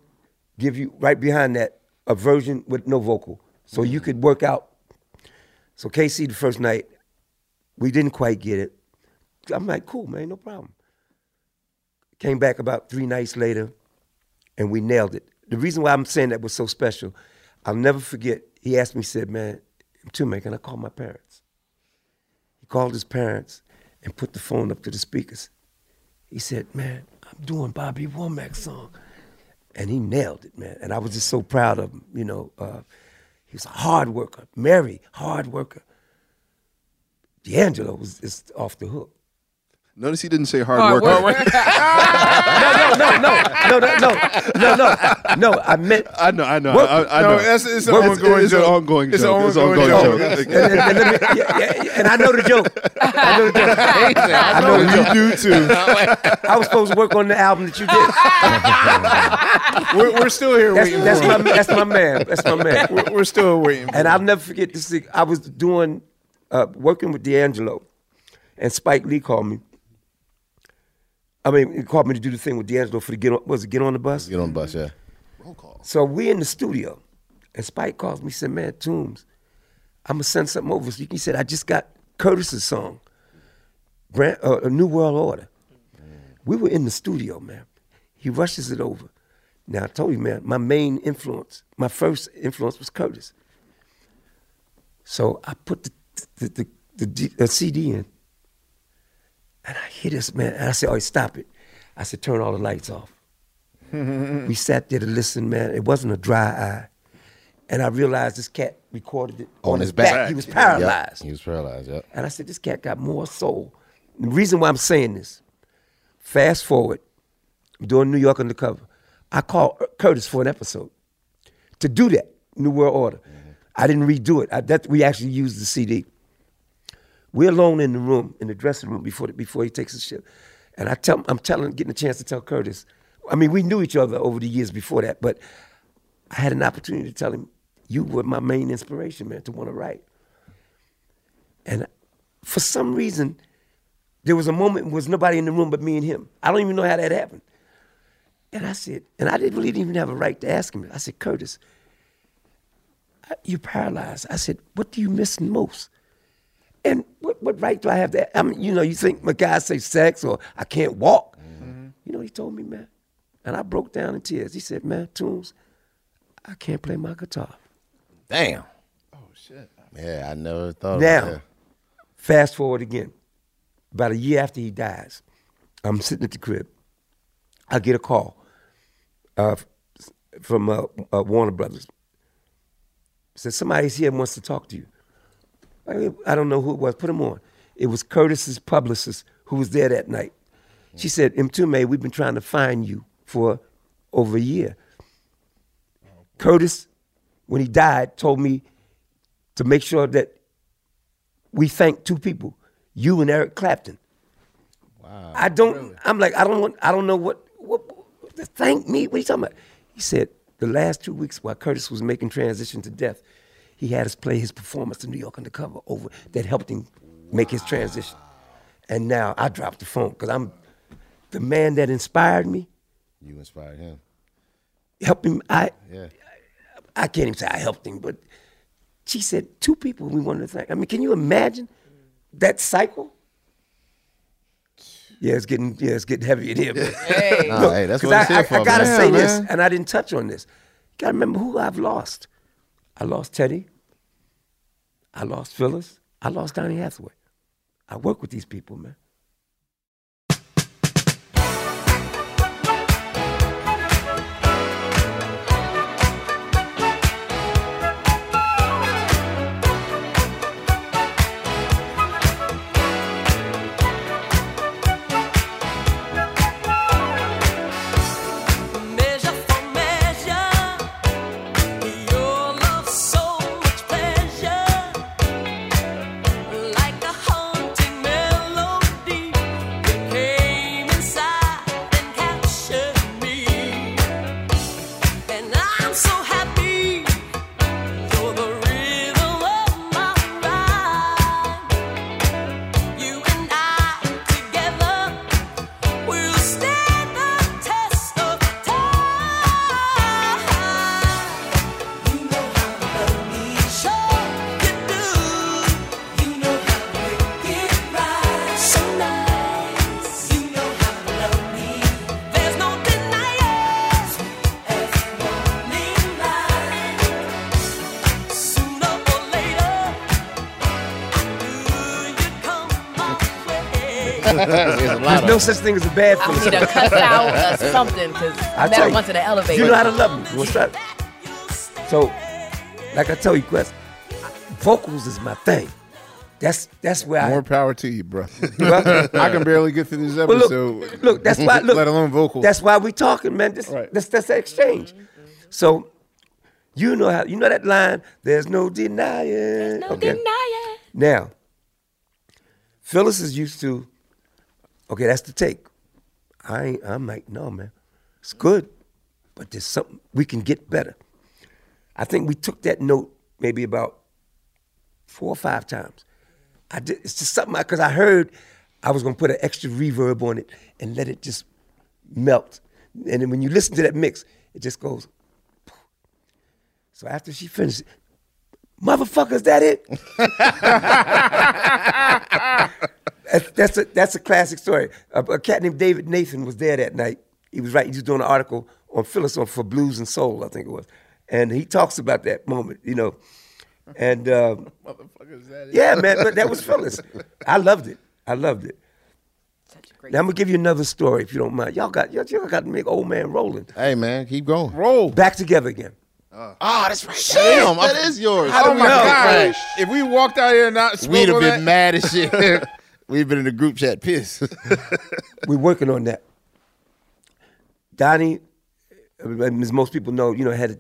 give you right behind that a version with no vocal. So you could work out. So K-Ci the first night, we didn't quite get it. I'm like, cool, man, no problem. Came back about three nights later and we nailed it. The reason why I'm saying that was so special, I'll never forget. He asked me, said, "Man, Tume, can I call my parents?" He called his parents and put the phone up to the speakers. He said, "Man, I'm doing Bobby Womack song," and he nailed it, man. And I was just so proud of him. You know, uh, he was a hard worker, Mary, hard worker. D'Angelo was is off the hook. Notice he didn't say hard, Hard worker. work. no, no, no, no, no, no, no, no, no. I meant I know, I know, Work- I, I no, know. that's it's an It's- ongoing it's an ongoing It's joke. It's an ongoing ongoing joke. joke. and, and, and me, yeah, yeah, and I know the joke. I know the joke. I know the joke. You do too. I was supposed to work on the album that you did. We're, we're still here That's, waiting. that's for my him. that's my man. That's my man. We're, we're still waiting. For And him. I'll never forget this thing. I was doing uh, working with D'Angelo, and Spike Lee called me. I mean, he called me to do the thing with D'Angelo for the get on, was it get on the bus? Get on the bus, yeah. Roll call. So we in the studio, and Spike calls me. He said, "Man, Toombs, I'm gonna send something over." So he said, "I just got Curtis's song, Brand, uh, A New World Order." We were in the studio, man. He rushes it over. Now I told you, man, my main influence, my first influence was Curtis. So I put the the, the, the, the CD in, and I hear this man, and I said, "Oh, stop it!" I said, "Turn all the lights off." we sat there to listen, man. It wasn't a dry eye. And I realized this cat recorded it On, his back. He was Yep, paralyzed. He was paralyzed, yeah. And I said, this cat got more soul. The reason why I'm saying this, fast forward, I'm doing New York Undercover. I called Curtis for an episode to do that, New World Order. Mm-hmm. I didn't redo it. I, that, we actually used the CD. We're alone in the room, in the dressing room before, the, before he takes his shit. And I tell, I'm telling, getting a chance to tell Curtis. I mean, we knew each other over the years before that, but I had an opportunity to tell him, you were my main inspiration, man, to want to write. And for some reason, there was a moment was nobody in the room but me and him. I don't even know how that happened. And I said, and I didn't really even have a right to ask him. I said, Curtis, you're paralyzed. I said, what do you miss most? And what, what right do I have to? I mean, you know, you think my guy say sex or I can't walk. You know, he told me, man. And I broke down in tears. He said, man, Toombs, I can't play my guitar. Damn. Oh shit. Yeah, I never thought Now, about that. fast forward again. About a year after he dies, I'm sitting at the crib. I get a call uh, from uh, uh, Warner Brothers. Said somebody's here and wants to talk to you. I, don't know who it was. Put him on. It was Curtis's publicist who was there that night. She said, "Mtume, we've been trying to find you for over a year." Curtis, when he died, told me to make sure that we thank two people, you and Eric Clapton. Wow. I don't. I'm like, I don't want. I don't know what. What? what thank me? What are you talking about? He said the last two weeks while Curtis was making transition to death, he had us play his performance in New York Undercover over that helped him make his transition. And now I dropped the phone because I'm the man that inspired me. You inspired him. Helped him. I Yeah. I can't even say I helped him, but She said, two people we wanted to thank. I mean, can you imagine that cycle? Yeah, it's getting yeah, it's getting heavy in here. But Hey. Nah, hey, that's 'cause what I, here I, for, I gotta man. say Yeah, this, man. and I didn't touch on this. You Gotta remember who I've lost. I lost Teddy. I lost Phyllis. I lost Donny Hathaway. I work with these people, man. Such thing as a bad I Phyllis. need a cuss out or something because I I tell never you, went to the elevator. You know how to love me. What's up? So, like I tell you, Quest, vocals is my thing. That's that's where I More I. power to you, bro. I can barely get through this Well, look, look, that's why. Look, let alone vocals. That's why we talking, man. This, that's that's the exchange. So, you know how you know that line. There's no denying. There's no denying. Now, Phyllis is used to. Okay, that's the take. I I'm like, no, man, it's good, but there's something we can get better. I think we took that note maybe about four or five times. I did, it's just something because I heard I was gonna put an extra reverb on it and let it just melt. And then when you listen to that mix, it just goes. So after she finished, motherfucker, is that it? that's, that's a that's a classic story. A, a cat named David Nathan was there that night. He was writing, he was doing an article on Phyllis on for Blues and Soul, I think it was, and he talks about that moment, you know. And um, yeah, man, but that was Phyllis. I loved it. I loved it. Now I'm gonna give you another story if you don't mind. Y'all got y'all, y'all got to make old man rolling. Hey man, keep going. Roll. Back together again. Ah, that's right. Damn, that is yours. Oh my know? god! If we walked out here and not We'd have been that- mad as shit. We'd been in the group chat pissed. We're working on that. Donny, as most people know, you know, had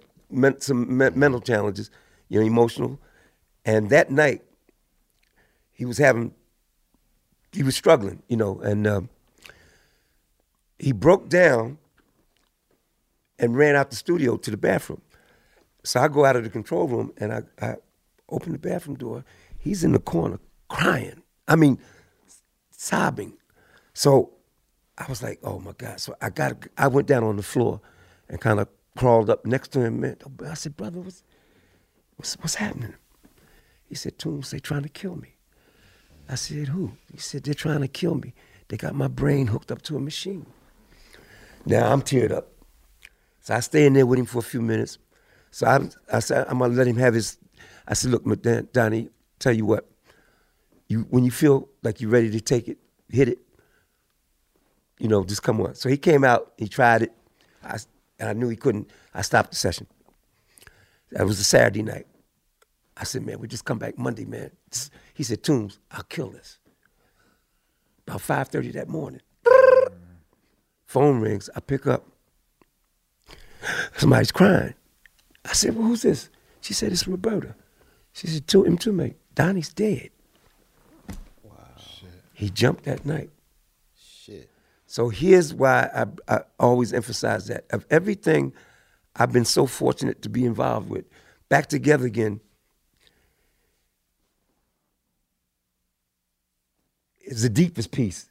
some mental challenges, you know, emotional, and that night he was having, he was struggling, you know, and um, he broke down and ran out the studio to the bathroom. So I go out of the control room and I, I open the bathroom door. He's in the corner crying. I mean, sobbing. So I was like, oh my God. So I got I went down on the floor and kind of crawled up next to him. Man. I said, brother, what's, what's, what's happening? He said, Toombs, they trying to kill me. I said, who? He said, they're trying to kill me. They got my brain hooked up to a machine. Now I'm teared up. So I stay in there with him for a few minutes. So I, I said, I'm gonna let him have his. I said, look, Don- Donny, tell you what. You when you feel like you're ready to take it, hit it. You know, just come on. So he came out. He tried it. I, and I knew he couldn't. I stopped the session. That was a Saturday night. I said, man, we just come back Monday, man. He said, Toombs, I'll kill this. About 5.30 that morning. Phone rings. I pick up. Somebody's crying. I said, well, who's this? She said, it's Roberta. She said, to him mate. Donny's dead. He jumped that night. Shit. So here's why I, I always emphasize that. Of everything I've been so fortunate to be involved with, back together again is the deepest piece.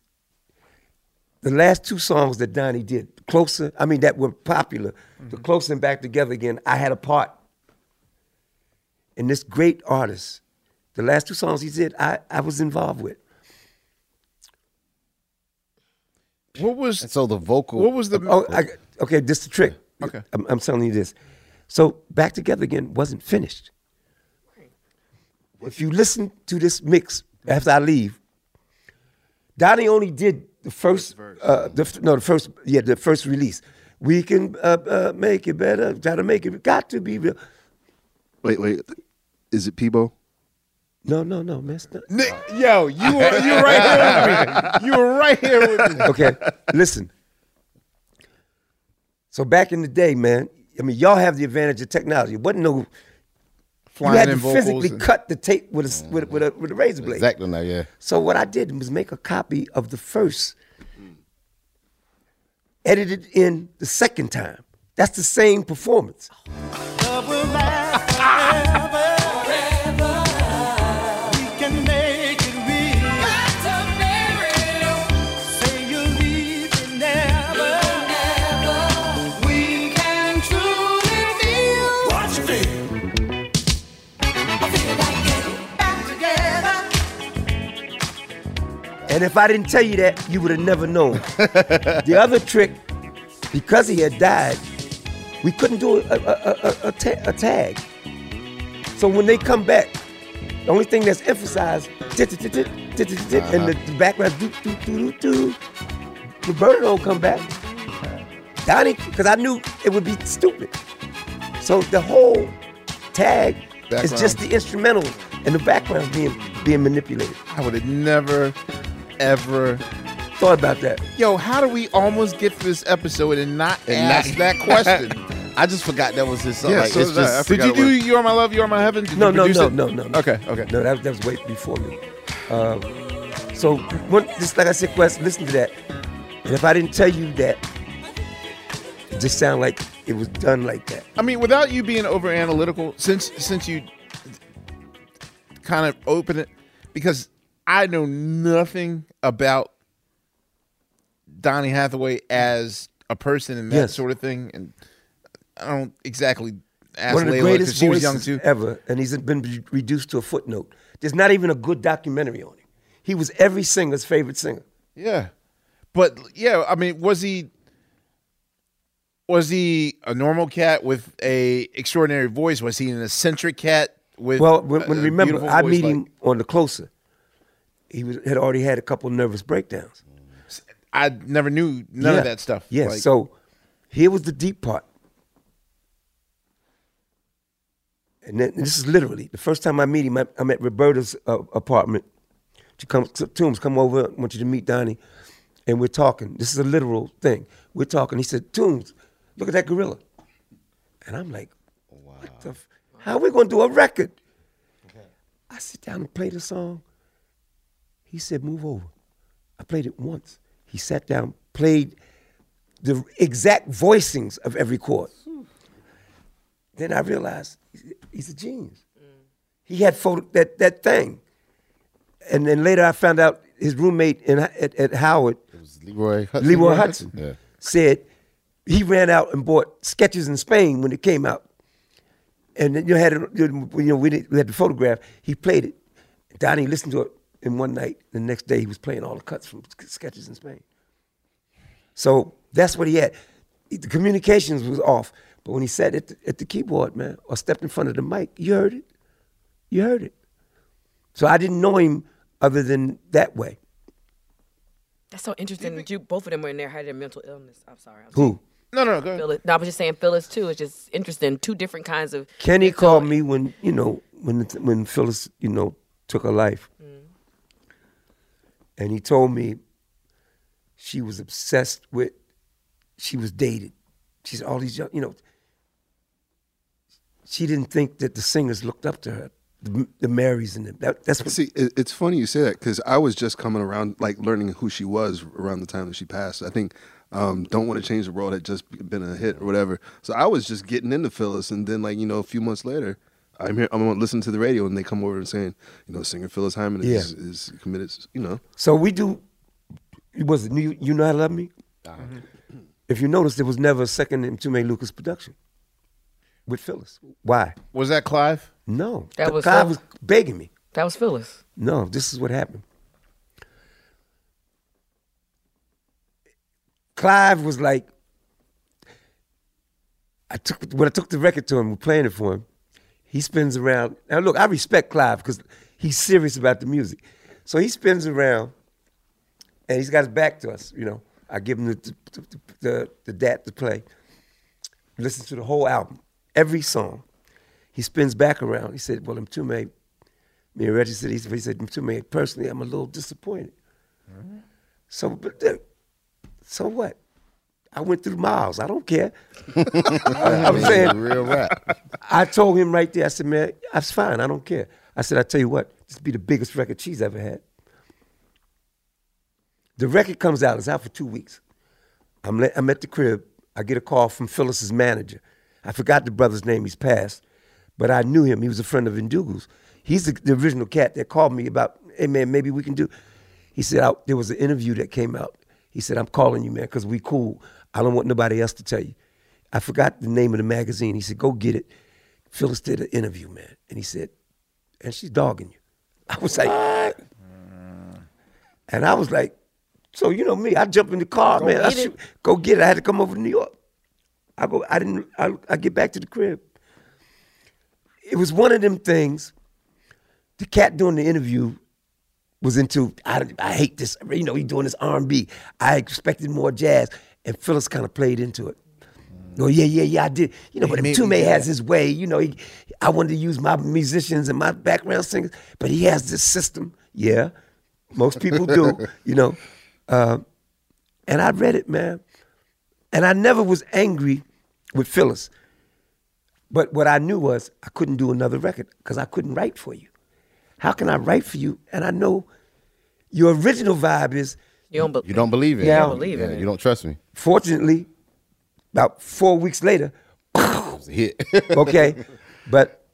The last two songs that Donny did, Closer, I mean, that were popular, the mm-hmm. Closer and Back Together Again, I had a part and this great artist. The last two songs he did, I, I was involved with. What was and so the vocal? What was the? Oh, I, okay, this the trick. Okay. I'm, I'm telling you this. So back together again wasn't finished. If you listen to this mix after I leave, Donny only did the first, uh, the, no, the first, yeah, the first release. We can uh, uh, make it better. Try to make it. Got to be real. Wait, wait. Is it Peabo? No, no, no, man. it's not- Nick, yo, you were you were right here with me. You were right here with me. okay, listen. So back in the day, man, I mean, y'all have the advantage of technology. It wasn't no. Flying you had to vocals physically and- cut the tape with a with, a- with a with a razor blade. Exactly. Now, yeah. So what I did was make a copy of the first, edited in the second time. That's the same performance. And if I didn't tell you that, you would have never known. the other trick, because he had died, we couldn't do a, a, a, ta- a tag. So when they come back, the only thing that's emphasized, tit, tit, tit, and the, uh-huh. the background, do, do, do, do, do. Roberta don't come back. Donny, because I knew it would be stupid. So the whole tag is just the instrumental and the background's being being manipulated. I would have never, ever thought about that. Yo, how do we almost get to this episode and not And ask not- that question? I just forgot that was his song. Yeah, like, so it's did I. I just, Did you do "You Are My Love, You Are My Heaven"? Did No, you no, produce no, it? no, no, no. Okay, okay. No, that, that was way before me. Uh, so, when, just like I said, Quest, listen to that. And if I didn't tell you that, it just sound like it was done like that. I mean, without you being over analytical, since since you kind of open it, because I know nothing about Donny Hathaway as a person and that Yes. sort of thing, and I don't exactly ask One of the Layla greatest because she was young too. ever, and he's been reduced to a footnote. There's not even a good documentary on him. He was every singer's favorite singer. Yeah, but yeah, I mean, was he was he a normal cat with a extraordinary voice? Was he an eccentric cat with? well, when, when a remember, I meet like- him on the closer. He was had already had a couple nervous breakdowns. I never knew none Yeah. of that stuff. Yeah. Like, so here was the deep part. And then this is literally the first time I meet him. I, I'm at Roberta's uh, apartment. She comes, Toombs, come over. I want you to meet Donny, and we're talking. This is a literal thing. We're talking. He said, "Toombs, look at that gorilla," and I'm like, "What the? F- how are we gonna do a record?" I sit down and play the song. He said, "Move over." I played it once. He sat down, played the exact voicings of every chord. Then I realized he's, a genius. He had photo, that that thing, and then later I found out his roommate in, at, at Howard, Leroy Hutson. Leroy Hutson, Yeah. said he ran out and bought sketches in Spain when it came out, and then you had it, you know we, did, we had the photograph. He played it. Donny listened to it in one night. The next day he was playing all the cuts from sketches in Spain. So that's what he had. The communications was off, but when he sat at the, at the keyboard, man, or stepped in front of the mic, you heard it. You heard it. So I didn't know him other than that way. That's so interesting that you both of them were in there had a mental illness. I'm sorry. I'm Who? No, no, go ahead. Phyllis. No, I was just saying Phyllis too. It's just interesting. Two different kinds of. Kenny called me when you know when when Phyllis you know took her life, and he told me she was obsessed with. She was dated. She's all these young, you know. She didn't think that the singers looked up to her, the, the Marys and them. That, that's what. See, it, it's funny you say that because I was just coming around, like learning who she was around the time that she passed. I think um, "Don't Want to Change the World" had just been a hit or whatever, so I was just getting into Phyllis, and then like you know a few months later, I'm here, I'm listening to the radio, and they come over and saying, you know, singer Phyllis Hyman is, is committed, you know. So we do. Was it you? You know I love me. Mm-hmm. If you notice, there was never a second in Tume Lucas production with Phyllis. Why? Was that Clive? No, That was Clive Phil- was begging me. That was Phyllis. No, this is what happened. Clive was like, I took when I took the record to him, we're playing it for him. He spins around. Now look, I respect Clive because he's serious about the music. So he spins around, and he's got his back to us. You know, I give him the the, the, the, dat to play. Listen to the whole album, every song. He spins back around. He said, "Well, Mtume, me and Reggie said, he said, said Mtume, personally, I'm a little disappointed." So, but uh, so what? I went through miles. I don't care. I, am saying, real rap. I told him right there. I said, man, that's fine. I don't care. I said, I tell you what, this be the biggest record she's ever had. The record comes out. It's out for two weeks. I'm, I'm at the crib. I get a call from Phyllis's manager. I forgot the brother's name. He's passed, but I knew him. He was a friend of Ndugu's. He's the, the original cat that called me about, hey man, maybe we can do. He said there was an interview that came out. He said, I'm calling you, man, because we cool. I don't want nobody else to tell you. I forgot the name of the magazine. He said, go get it. Phyllis did an interview, man. And he said, and she's dogging you. I was like, what? Mm. and I was like, so you know me, I jump in the car, Go man. I shoot, go get it. I had to come over to New York. I go, I didn't, I, I get back to the crib. It was one of them things. The cat doing the interview was into, I, I hate this, you know, he doing this R&B. I expected more jazz. And Phyllis kind of played into it. Oh yeah, yeah, yeah, I did. You know, but Mtume has his way. You know, he, I wanted to use my musicians and my background singers, but he has this system. Yeah, most people do. you know, uh, and I read it, man, and I never was angry with Phyllis. But what I knew was I couldn't do another record because I couldn't write for you. How can I write for you? And I know your original vibe is You don't, be- You don't believe it. Yeah. You don't believe Yeah, it. You don't trust me. fortunately, about four weeks later, It's a hit. okay, but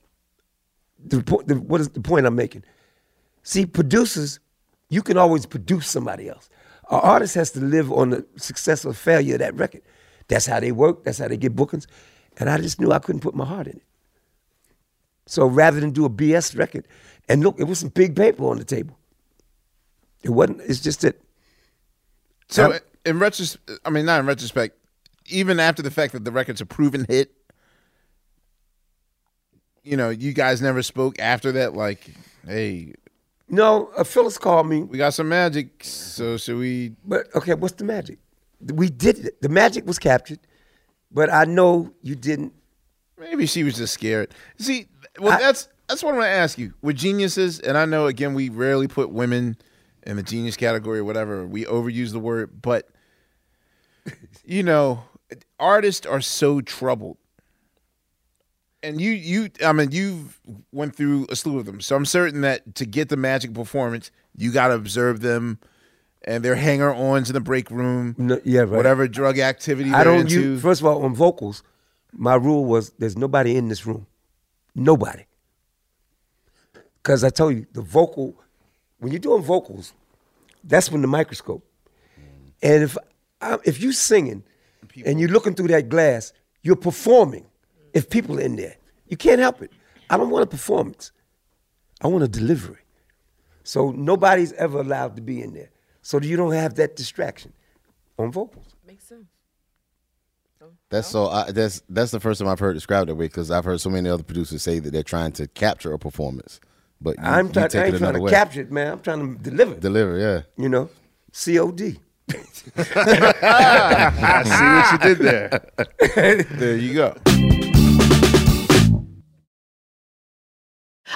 the, the what is the point I'm making? See, producers, you can always produce somebody else. An artist has to live on the success or failure of that record. That's how they work. That's how they get bookings. And I just knew I couldn't put my heart in it. So rather than do a BS record, and look, it was some big paper on the table. It wasn't. It's just that. So in retrospect, I mean, not in retrospect, even after the fact that the record's a proven hit, you know, you guys never spoke after that. Like, hey, no, uh, Phyllis called me. we got some magic. So should we? But okay, what's the magic? We did it. The magic was captured, but I know you didn't. Maybe she was just scared. See, well, I- that's that's what I'm going to ask you. With geniuses, and I know again we rarely put women in the genius category or whatever. We overuse the word, but you know, artists are so troubled. And you, you, I mean, you've went through a slew of them, so I'm certain that to get the magic performance, you got to observe them, and their hanger-ons in the break room, No, yeah, right. whatever drug activity I don't. into. You, first of all, on vocals, my rule was there's nobody in this room, nobody. Because I tell you, the vocal, when you're doing vocals, that's when the microscope. Mm. And if I, if you singing and you're looking through that glass, you're performing. If people are in there, you can't help it. I don't want a performance. I want a delivery. So nobody's ever allowed to be in there. So you don't have that distraction on vocals. Makes sense. Oh, that's so. I, that's that's the first time I've heard it described that way because I've heard so many other producers say that they're trying to capture a performance, but you, I'm you trying. take I it ain't trying to way. capture it, man. I'm trying to deliver. it. Deliver, yeah. You know, COD. I see what you did there. there you go.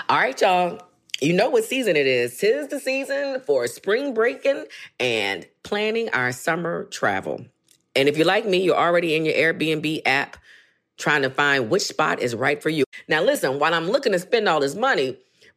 All right, y'all. You know what season it is. Tis the season for spring breaking and planning our summer travel. And if you're like me, you're already in your Airbnb app trying to find which spot is right for you. Now, listen, while I'm looking to spend all this money,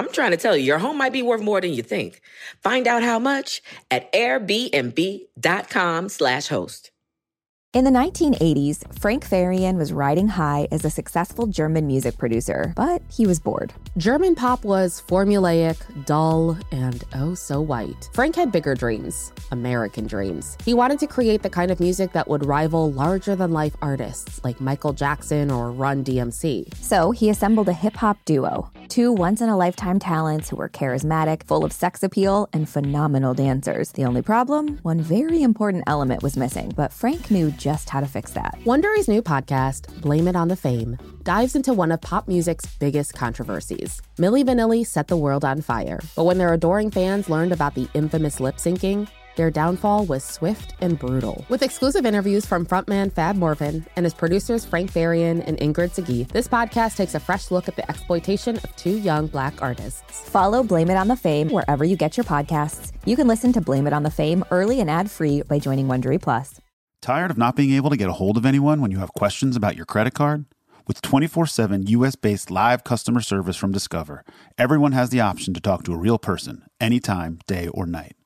I'm trying to tell you, your home might be worth more than you think. Find out how much at airbnb.com/slash host. In the 1980s, Frank Farian was riding high as a successful German music producer, but he was bored. German pop was formulaic, dull, and oh so white. Frank had bigger dreams, American dreams. He wanted to create the kind of music that would rival larger than life artists like Michael Jackson or Run DMC. So he assembled a hip hop duo, two once in a lifetime talents who were charismatic, full of sex appeal, and phenomenal dancers. The only problem? One very important element was missing, but Frank knew just how to fix that. Wondery's new podcast, Blame It on the Fame, dives into one of pop music's biggest controversies. Milli Vanilli set the world on fire, but when their adoring fans learned about the infamous lip syncing, their downfall was swift and brutal. With exclusive interviews from frontman Fab Morvan and his producers Frank Farian and Ingrid Segieth, this podcast takes a fresh look at the exploitation of two young black artists. Follow Blame It on the Fame wherever you get your podcasts. You can listen to Blame It on the Fame early and ad free by joining Wondery Plus. Tired of not being able to get a hold of anyone when you have questions about your credit card? With 24 7 US based live customer service from Discover, everyone has the option to talk to a real person anytime, day or night.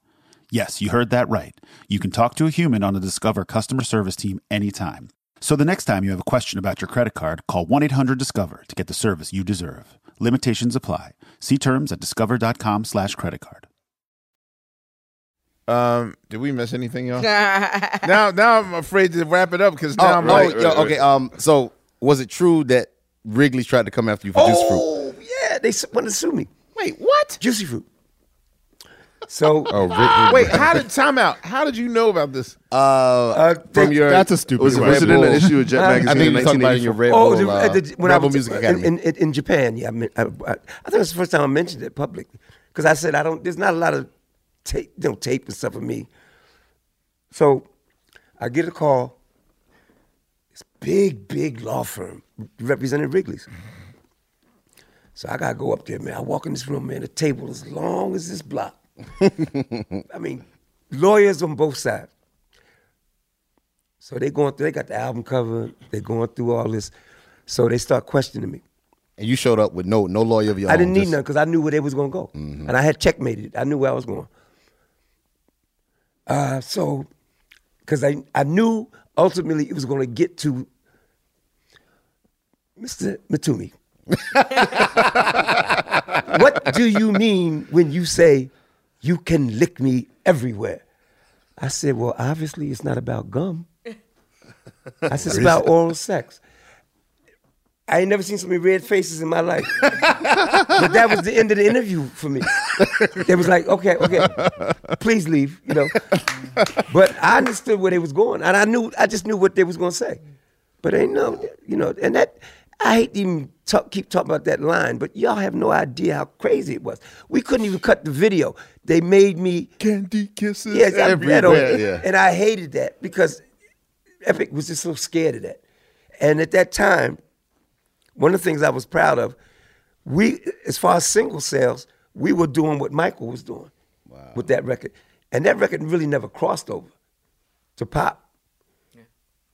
Yes, you heard that right. You can talk to a human on the Discover customer service team anytime. So the next time you have a question about your credit card, call 1 800 Discover to get the service you deserve. Limitations apply. See terms at discover.com slash credit card. Um, did we miss anything, y'all? now, now I'm afraid to wrap it up because now Oh, I'm oh, like, yo, okay. Um, so was it true that Wrigley's tried to come after you for juice fruit? Oh yeah, they s- want to sue me. Wait, what? Juicy fruit. So oh, Wait, how did time out? How did you know about this? Uh, from your- That's a stupid Was it- was it in an issue of Jet Magazine I think in you talked about 1984? your Red Oh, Bull, the- uh, the- when Red I Bull was Music Academy. in, in, in Japan, yeah, I, mean, I, I, I think it's the first time I mentioned it publicly because I said I don't. There's not a lot of tape, you know, tape and stuff of me. So I get a call. This big, big law firm representing Wrigley's. So I gotta go up there, man. I walk in this room, man. The table as long as this block. I mean, lawyers on both sides. So they going through. They got the album cover. They going through all this. So they start questioning me. And you showed up with no no lawyer of your I own. didn't need just- none because I knew where they was gonna go, and I had checkmated. it. I knew where I was going. Uh, so, because I I knew ultimately it was gonna get to Mr. Matumi. what do you mean when you say you can lick me everywhere? I said, well, obviously it's not about gum. I said, it's about oral sex. I ain't never seen so many red faces in my life. but that was the end of the interview for me. It was like, okay, okay, please leave, you know. But I understood where they was going, and I knew, I just knew what they was gonna say. But ain't no, you know, and that I hate to even talk, keep talking about that line, but y'all have no idea how crazy it was. We couldn't even cut the video. They made me candy kisses. Yes, I read on everywhere. Yeah. and I hated that because Epic was just so scared of that. And at that time, one of the things I was proud of, we, as far as single sales, we were doing what Michael was doing with that record, and that record really never crossed over to pop.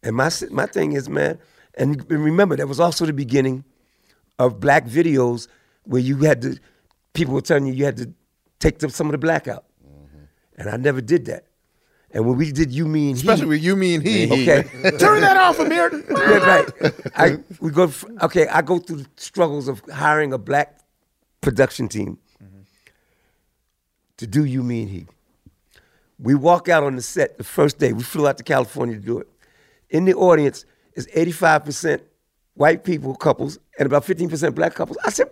And my my thing is, man, and remember that was also the beginning of black videos where you had to, people were telling you you had to take the, some of the black out, mm-hmm. and I never did that. And when we did You Me and He, Especially with You, Me and He. okay, Turn that off, Amir. yeah, right. I we go. Okay, I go through the struggles of hiring a black production team to do You, Me and He. We walk out on the set the first day. We flew out to California to do it. In the audience is 85% white people, couples, and about 15% black couples. I said,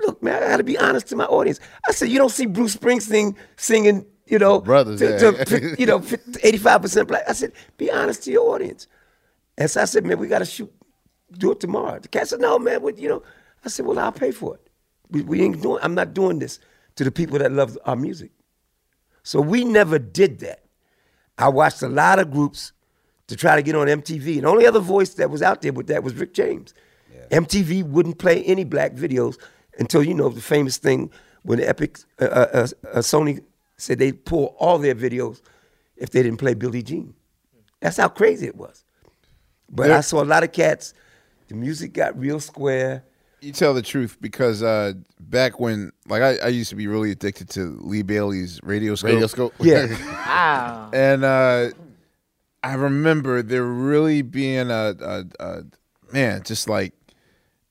look, man, I gotta be honest to my audience. I said, you don't see Bruce Springsteen singing, you know, Brothers, to, yeah. to, you know, 85% black. I said, be honest to your audience. And so I said, man, we gotta shoot, do it tomorrow. The cat said, no, man, what, you know. I said, well, I'll pay for it. We, we ain't doing, I'm not doing this to the people that love our music. So we never did that. I watched a lot of groups to try to get on MTV. And the only other voice that was out there with that was Rick James. MTV wouldn't play any black videos until, you know, the famous thing when Epic, uh, uh, uh, Sony said they'd pull all their videos if they didn't play Billie Jean. That's how crazy it was. But I saw a lot of cats, the music got real square. You tell the truth because uh, back when, like, I, I used to be really addicted to Lee Bailey's Radio Scope. Radio Scope. Yeah. Wow. and uh, I remember there really being a, a, a man, just like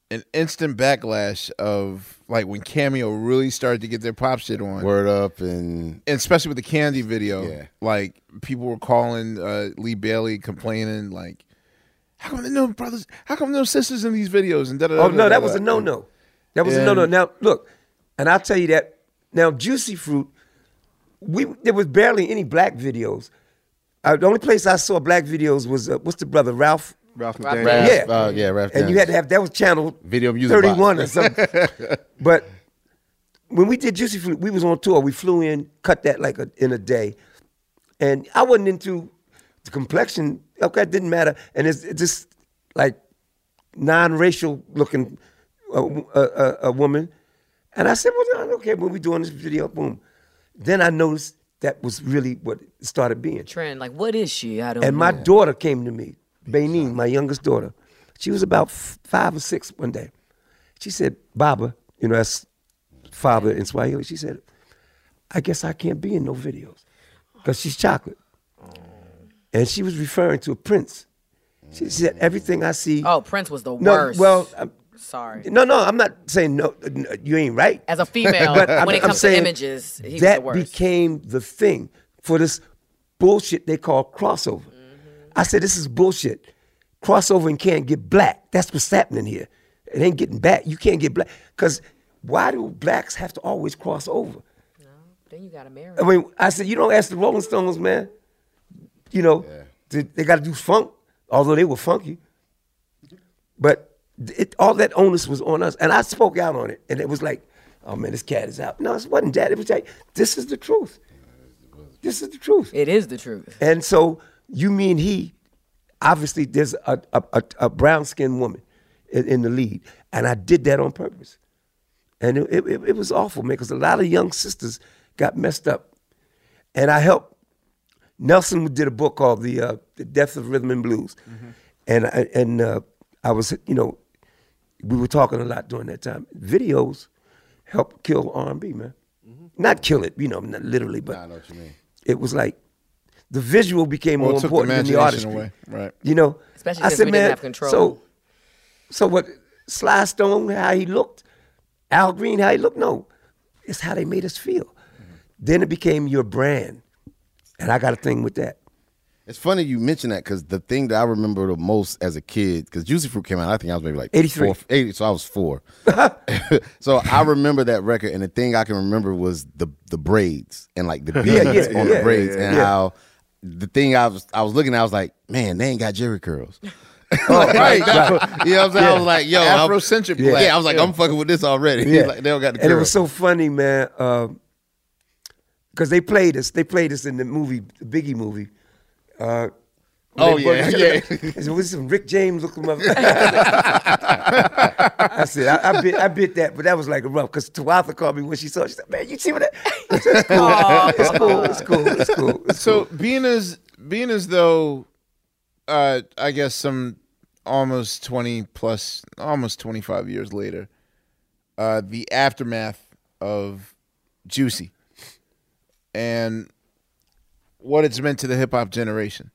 an instant backlash of like when Cameo really started to get their pop shit on. Word up and And especially with the Candy video, Yeah. like people were calling uh, Lee Bailey complaining, like, "How come there no brothers? How come no sisters in these videos?" And da Oh no, that was a no no. That was a no no. Now look, and I'll tell you that. Now Juicy Fruit, we there was barely any black videos. Uh, the only place I saw black videos was uh, what's the brother Ralph. Ralph Ralph Yeah, uh, yeah, Ralph and you had to have that was channel Video music thirty one or something. but when we did Juicy Fruit, we was on tour. We flew in, cut that like a, in a day, and I wasn't into the complexion. Okay, it didn't matter, and it's, it's just like non-racial looking uh, a, a, a woman, and I said, "Well, okay, when we doing this video, boom." Then I noticed that was really what started being. Trend. Like, what is she? I don't And my daughter came to me, Bainine, my youngest daughter. She was about f- five or six one day. She said, Baba, you know, that's father in Swahili. She said, I guess I can't be in no videos because she's chocolate. And she was referring to a prince. She said, everything I see. Oh, Prince was the No, worst. well, I'm- sorry. no, no, I'm not saying no, n- you ain't right. As a female, But when I'm- it I'm comes to saying images, he that the worst. became the thing for this bullshit they call crossover. Mm-hmm. I said, this is bullshit. Crossover and can't get black. That's what's happening here. It ain't getting back. You can't get black. Because why do blacks have to always cross over? No, then you gotta marry. I mean, I said, you don't ask the Rolling Stones, man. You know, they, they got to do funk, although they were funky. But it, all that onus was on us. And I spoke out on it. And it was like, oh man, this cat is out. No, it wasn't that. It was like, this is the truth. This is the truth. It is the truth. And so you mean he, obviously there's a, a, a, a brown skinned woman in, in the lead. And I did that on purpose. And it, it, it was awful, man, because a lot of young sisters got messed up. And I helped. Nelson did a book called The, uh, the Death of Rhythm and Blues. And, I, and uh, I was, you know, we were talking a lot during that time. Videos help kill R&B, man. Mm-hmm. Not kill it, you know, not literally, but I know what you mean. it was like the visual became Well, more took the important than the imagination artistry. away, right. You know, Especially I said, we didn't man, have control. So, so what? Sly Stone, how he looked, Al Green, how he looked. No, it's how they made us feel. Mm-hmm. Then it became your brand, and I got a thing with that. It's funny you mention that because the thing that I remember the most as a kid, because Juicy Fruit came out, I think I was maybe like 83. four, 80, so I was four. so I remember that record, and the thing I can remember was the the braids and like the beads Yeah, yeah, on yeah, the braids, yeah, and yeah. how the thing I was I was looking, at, I was like, man, they ain't got Jerry curls. Oh, right, right. You know what I'm saying? I was like, yo, I'm- Afrocentric yeah. black. I was like, Yeah. I'm fucking with this already. Yeah. like, they don't got the and it was so funny, man, uh, because they played us. They played us in the movie, the Biggie movie. Uh, Oh, yeah, yeah. I said, "What's some Rick James looking motherfucker?" I said, I, I bit, I bit that, but that was like a rough. Because Tawatha called me when she saw. it. She said, "Man, you see what that? It's cool. It's cool. It's cool. It's cool. It's So cool. being as being as though, uh, I guess some almost twenty plus, almost twenty five years later, uh, the aftermath of Juicy, and what it's meant to the hip hop generation.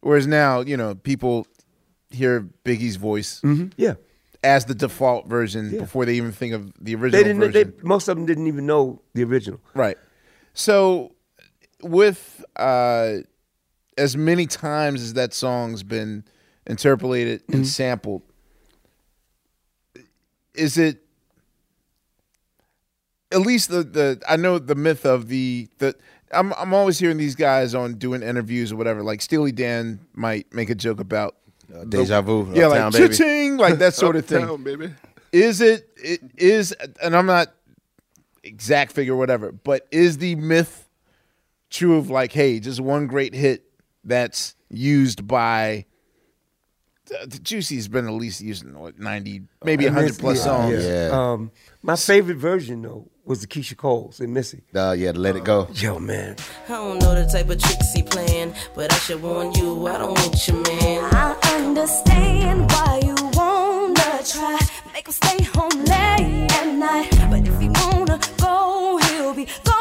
Whereas now, you know, people hear Biggie's voice yeah. as the default version Yeah. before they even think of the original They didn't. version. They, most of them didn't even know the original. Right. So, with uh, as many times as that song's been interpolated and sampled, is it at least the the I know the myth of the the I'm I'm always hearing these guys on doing interviews or whatever. Like Steely Dan might make a joke about Uh, Deja Vu, yeah, Uptown like Baby. cha-ching, like that sort of thing. Uptown, baby. Is it, it is, and I'm not exact figure, whatever, but is the myth true of like, hey, just one great hit that's used by the, the Juicy's been at least using in what, 90, maybe And 100 Miss- plus yeah, songs. Yeah. Um, my favorite version though was the Keyshia Cole's and Missy. Uh, yeah, to let it go. Yo, man. I don't know the type of tricks he playing, but I should warn you, I don't want your man. I understand why you wanna try. Make will stay home late at night. But if he wanna go, he'll be gone,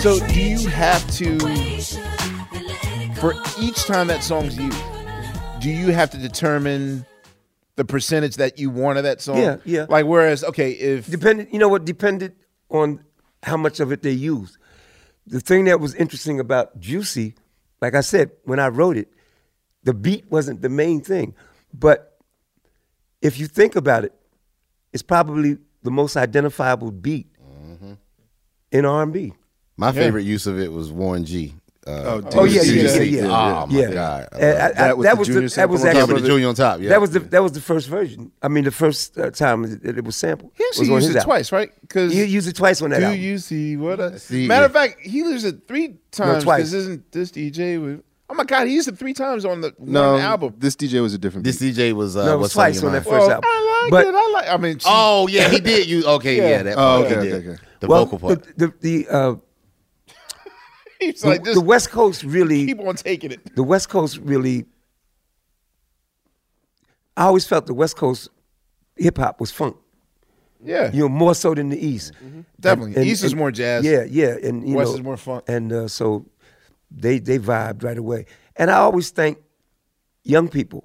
So do you have to for each time that song's used, do you have to determine the percentage that you want of that song? Yeah, yeah. Like whereas, okay, if depended, you know what, depended on how much of it they used. The thing that was interesting about Juicy, like I said, when I wrote it, the beat wasn't the main thing. But if you think about it, it's probably the most identifiable beat mm-hmm. in R&B. My favorite use of it was Warren G. Uh, Oh yeah, yeah, yeah, Juicy. yeah. Oh my yeah. god! I I- it. I- that was the, that was actually with the junior on top. Yeah, That was the that was the first version. I mean, the first uh, time that it was sampled. he actually was used it album. twice, right? Because He used it twice on that Do album. you see what? I, See, matter yeah. of fact, he used it three times. twice. Isn't this DJ with? Oh my God, he used it three times on the No, one album. this DJ was a different. This DJ was uh, No, it was twice on, your that first Well, album. I like But- it. I like. I mean, she- Oh yeah, he did. You okay? Yeah, Yeah. that Oh, part. okay, okay, The vocal part. The the, the, uh, he's the, like, the West Coast really keep on taking it. the West Coast really. I always felt the West Coast hip hop was funk. Yeah, You know, more so than the East. definitely. East is more jazz. Yeah, yeah, and you West know, is more funk. And uh, so they they vibed right away. And I always thank young people.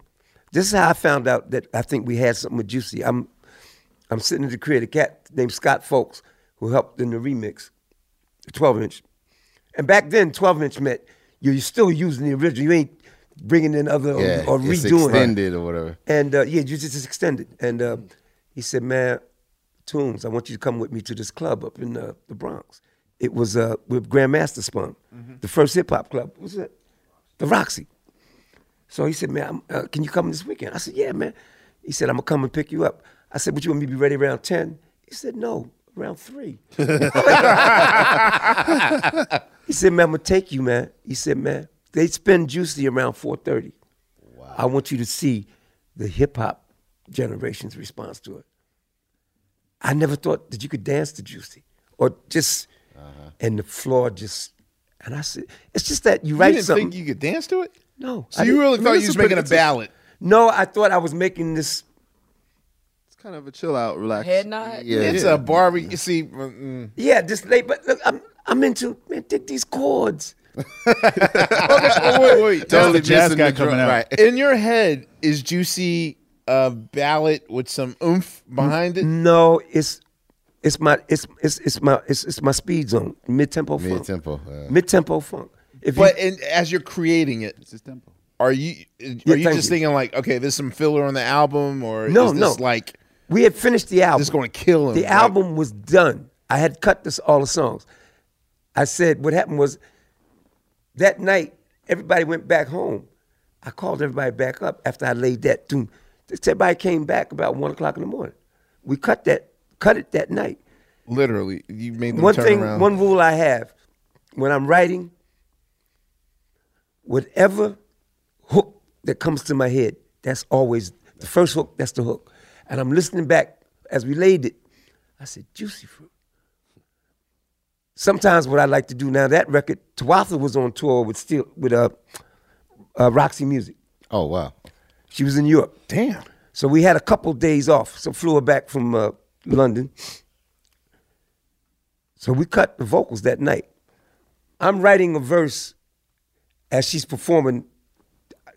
This is how I found out that I think we had something with Juicy. I'm I'm sitting at the crib, a cat named Scott Folks, who helped in the remix, the 12 inch. And back then, 12 inch meant you're still using the original. You ain't bringing in other or- yeah, or, it's redoing it. extended or whatever. And uh, yeah, you just extended. And uh, he said, "Man, Tunes, I want you to come with me to this club up in uh, the Bronx. It was uh, with Grandmaster spun, the first hip hop club. What was it? The Roxy. So he said, "Man, uh, can you come this weekend?" I said, "Yeah, man." He said, "I'm gonna come and pick you up." I said, "Would you want me to be ready around 10? He said, "No, around 3. he said, "Man, I'm gonna take you, man." He said, "Man, they spend Juicy around 4:30. Wow. I want you to see the hip hop generation's response to it. I never thought that you could dance to Juicy or just, uh-huh. and the floor just, and I said, it's just that you You write didn't something. think you could dance to it? no. So I you really thought you was making a ballad? No, I thought I was making this. It's kind of a chill out, relax. Head nod. Yeah, It's yeah. a Barbie. You see, mm, Yeah, just late, but look, I'm I'm into man, take these chords. okay, wait, wait. Tell the jazz guy the coming out. right. in your head, is Juicy a ballad with some oomph behind it? No, it's it's my it's it's it's my it's, it's my speed zone, mid tempo funk. Mid tempo. Uh, Mid tempo funk. If But you, in, as you're creating it, It's his tempo. are you are Yeah, you just you. thinking like, okay, there's some filler on the album, or No, is this no. like we had finished the album. this going to kill him? The Like, album was done. I had cut this all the songs. I said what happened was that night everybody went back home. I called everybody back up after I laid that tune. Everybody came back about one o'clock in the morning. We cut that cut it that night. literally, you made one turn thing, around. one rule I have when I'm writing, whatever hook that comes to my head, that's always the first hook. That's the hook. And I'm listening back as we laid it. I said, "Juicy fruit." Sometimes what I like to do now, that record, Tawatha was on tour with still with uh, uh, Roxy Music. oh wow. She was in Europe. Damn. So we had a couple days off. So flew her back from uh, London. So we cut the vocals that night. I'm writing a verse as she's performing,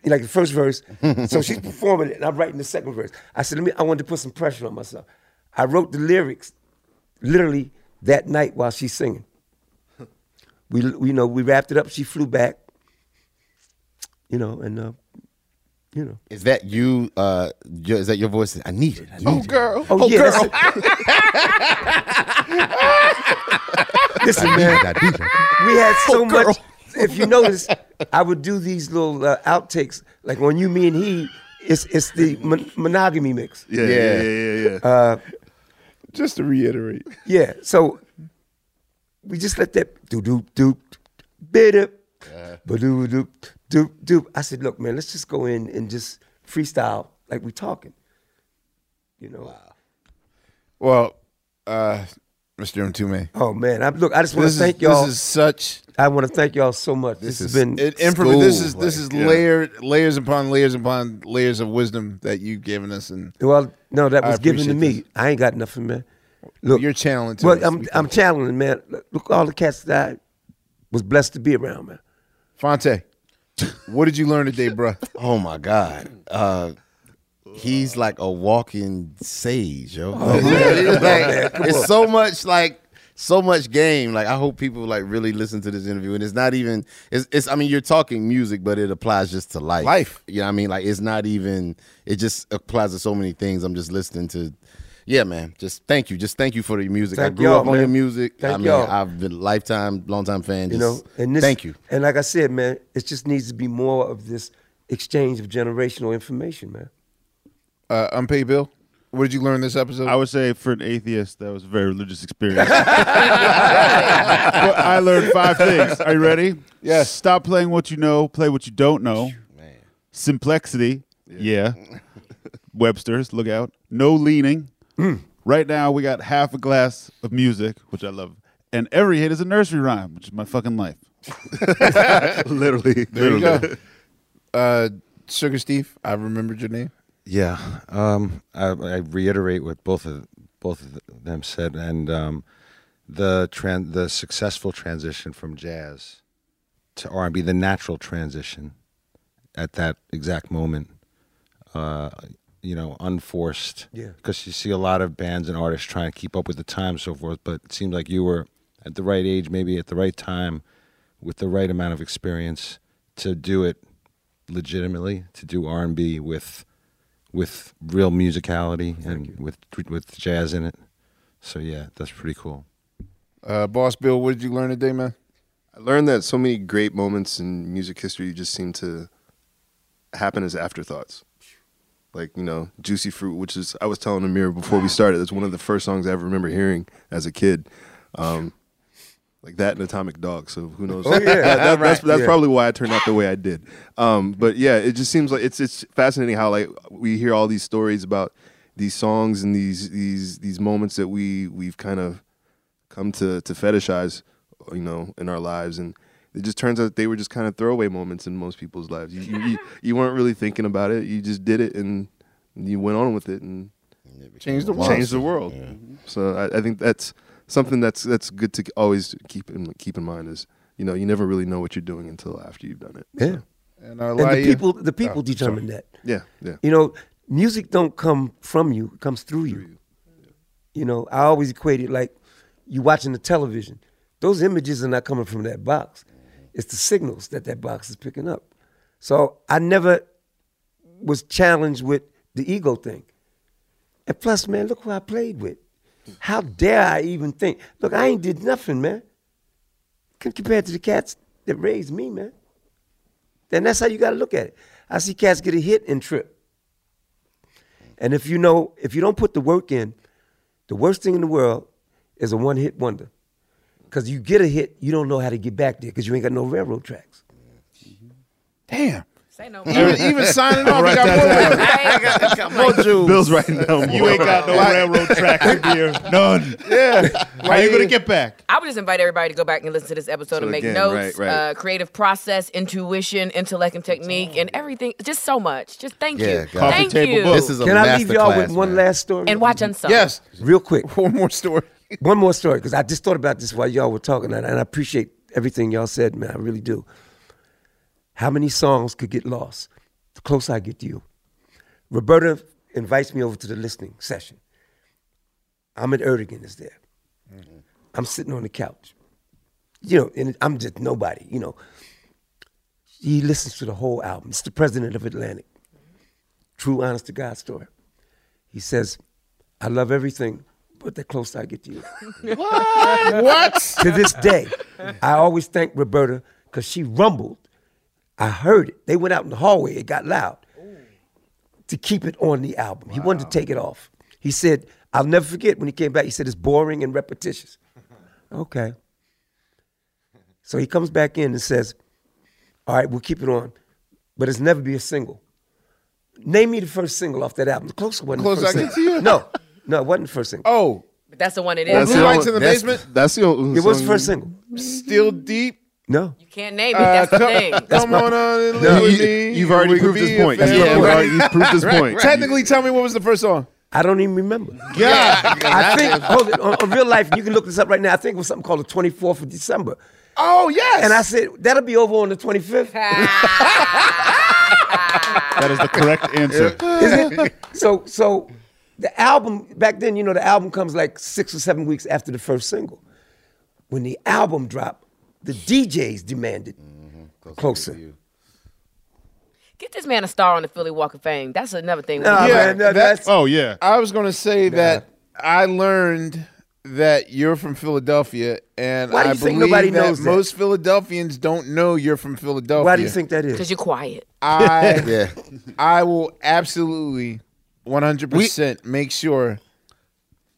like the first verse. so she's performing it, and I'm writing the second verse. I said, let me. I wanted to put some pressure on myself. I wrote the lyrics literally that night while she's singing. We, you know, we wrapped it up. She flew back. You know, and uh, you know. Is that you? Uh, your, is that your voice? I need it. I need Oh, it. girl. Oh, yeah, girl. Listen, man, I need it. we had so Oh, much. If you notice, I would do these little uh, outtakes, like when you, me, and he. It's it's the mon- monogamy mix. Yeah, yeah, yeah, yeah, yeah. Uh, Just to reiterate. yeah. So we just let that do do do bit up, but do do do do. I said, look, man, let's just go in and just freestyle like we talking. You know. Wow. Well, uh, Mr. Mtume. Oh man, I, look, I just want This to is- thank y'all. This is such. I want to thank y'all so much. This, has been It, inform- this is this is yeah. layered layers upon layers upon layers of wisdom that you've given us, and Well, no, that was given to appreciate me. I ain't got nothing, man. Look, you're channeling. To well, us. I'm We I'm channeling, man. Look, all the cats that I was blessed to be around, man. Phonte, what did you learn today, bro? Oh my God. Uh he's like a walking sage, yo. Oh, Like, it's, Come on, like- man. Come it's on. so much like so much game. Like I hope people like really listen to this interview. And it's not even it's, it's I mean, you're talking music, but it applies just to life. Life. You know what I mean? Like it's not even it just applies to so many things. I'm just listening to yeah, man. Just thank you. Just thank you for the music. I grew up on your music. Thank I mean, y'all. I've been a lifetime, long time fan. You know, and this, thank you. And like I said, man, it just needs to be more of this exchange of generational information, man. Uh, unpaid bill. What did you learn this episode? I would say for an atheist, that was a very religious experience. But I learned five things. Are you ready? Yes. Stop playing what you know, play what you don't know. Man. Simplexity. Yeah. Webster's, look out. No leaning. Right now, we got half a glass of music, which I love. And every hit is a nursery rhyme, which is my fucking life. literally, There you go. Uh, Sugar Steve, I remembered your name. Yeah, um, I, I reiterate what both of both of them said, and um, the tran- the successful transition from jazz to R and B, the natural transition at that exact moment, uh, you know, unforced. Yeah. Because you see a lot of bands and artists trying to keep up with the times, so forth. But it seemed like you were at the right age, maybe at the right time, with the right amount of experience to do it legitimately, to do R and B with with real musicality and with with jazz in it. So yeah, that's pretty cool. Uh, Boss Bill, what did you learn today, man? I learned that so many great moments in music history just seem to happen as afterthoughts. Like, you know, Juicy Fruit, which is, I was telling Amir before we started, it's one of the first songs I ever remember hearing as a kid. Um, like that and Atomic Dog. So who knows? Oh, yeah. That- that- that's Right, that's yeah. probably why I turned out the way I did. Um, but yeah, it just seems like it's it's fascinating how like we hear all these stories about these songs and these these these moments that we we've kind of come to to fetishize, you know, in our lives, and it just turns out they were just kind of throwaway moments in most people's lives. You you, you, you weren't really thinking about it. You just did it, and you went on with it, and Changed the world. Changed the world. So I, I think that's something that's that's good to always keep in keep in mind is you know you never really know what you're doing until after you've done it. Yeah. And, uh, And the people, the people Oh, determine sorry. that. Yeah, yeah. You know, music don't come from you; it comes through you. You know, I always equate it like you watching the television. Those images are not coming from that box; it's the signals that that box is picking up. So I never was challenged with the ego thing. And plus, man, look who I played with. How dare I even think? Look, I ain't did nothing, man. Compared to the cats that raised me, man. Then that's how you got to look at it. I see cats get a hit and trip. And if you know, if you don't put the work in, the worst thing in the world is a one hit wonder. Because you get a hit, you don't know how to get back there because you ain't got no railroad tracks. Damn. Say no Even, even signing off, Write you got that more, more jewels. Bill's writing down. You ain't got no Like- railroad tracks in here. None. Yeah. How you gonna get back? I would just invite everybody to go back and listen to this episode So and make again, notes, right, right. Uh, creative process, intuition, intellect, and technique, and everything. Just so much. Just thank Yeah, you. God. Thank Coffee table you. book. This is a Can I leave y'all with one man. last story? and watch Unsung. Yes. Real quick. One more story. One more story, because I just thought about this while y'all were talking, and and I appreciate everything y'all said, man. I really do. How many songs could get lost? The closer I get to you. Roberta invites me over to the listening session. Ahmet Ertegun is there. Mm-hmm. I'm sitting on the couch. You know, and I'm just nobody, you know. He listens to the whole album. It's the president of Atlantic. True, honest to God story. He says, I love everything, but the closer I get to you. what? What? to this day, I always thank Roberta because she rumbled. I heard it. They went out in the hallway. It got loud to keep it on the album. He wanted to take it off. He said, "I'll never forget when he came back. He said it's boring and repetitious." okay. So he comes back in and says, "All right, we'll keep it on, but it's never be a single." Name me the first single off that album. The closer wasn't Close the first I Get single. to You? No, no, it wasn't the first single. Oh, But that's the one it Or is. Blue Lights in the that's- Basement? That's the only It was the first single. Still deep. No. You can't name it. Uh, That's the thing. Come on on and uh, No, you- me. you've already proved this point. family. Yeah, you've already- you've proved his point. Technically, tell me what was the first song. I don't even remember. Yeah. I think hold it, on, on real life, you can look this up right now. I think it was something called the 24th of December. Oh yes. And I said that'll be over on the 25th. That is the correct answer. Isn't it? So so the album back then, you know, the album comes like six or seven weeks after the first single. When the album dropped, the DJs demanded mm-hmm. closer. Get this man a star on the Philly Walk of Fame. That's another thing. Nah, we- man, that- that's Oh yeah. I was gonna say that I learned that you're from Philadelphia, and Why do I you think believe nobody that knows that? most Philadelphians don't know you're from Philadelphia. Why do you think that is? Because you're quiet. I Yeah. I will absolutely 100 percent make sure.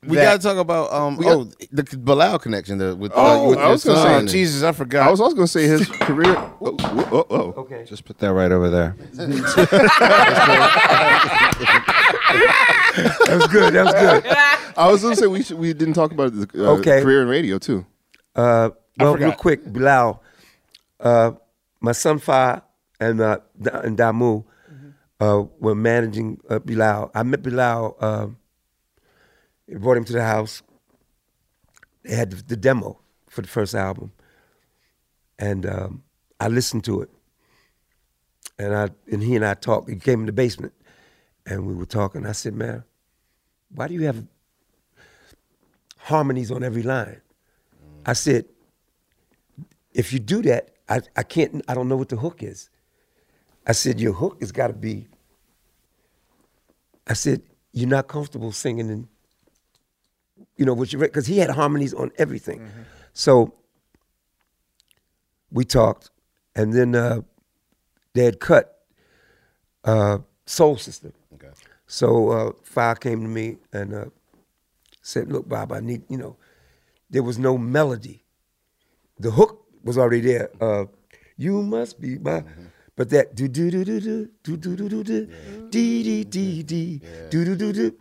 We that- got to talk about um We got- oh the Bilal connection the, with, uh, Oh, with I was gonna say, and- Jesus, I forgot. I was also gonna say his career. Oh, oh, oh, oh. Okay. Just put that right over there. That was good. That was good. I was gonna say we should, we didn't talk about the uh, Okay. career in radio too. Uh, well, real quick, Bilal, uh, my son Fa and uh, and Damu uh, were managing uh, Bilal. I met Bilal. Brought him to the house. They had the, the demo for the first album, and um, I listened to it. And I and he and I talked. He came in the basement, and we were talking. I said, "Man, why do you have harmonies on every line?" I said, if you do that, I, I can't, I don't know what the hook is. I said, your hook has got to be, I said, you're not comfortable singing in, you know, because he had harmonies on everything. So we talked, and then uh, they had cut uh, Soul Sista. Okay. So uh, Fire came to me and uh, said, look, Bob, I need, you know, there was no melody. The hook was already there. Uh, you must be my, but that do do do do do do do do do do dee dee dee dee do do do do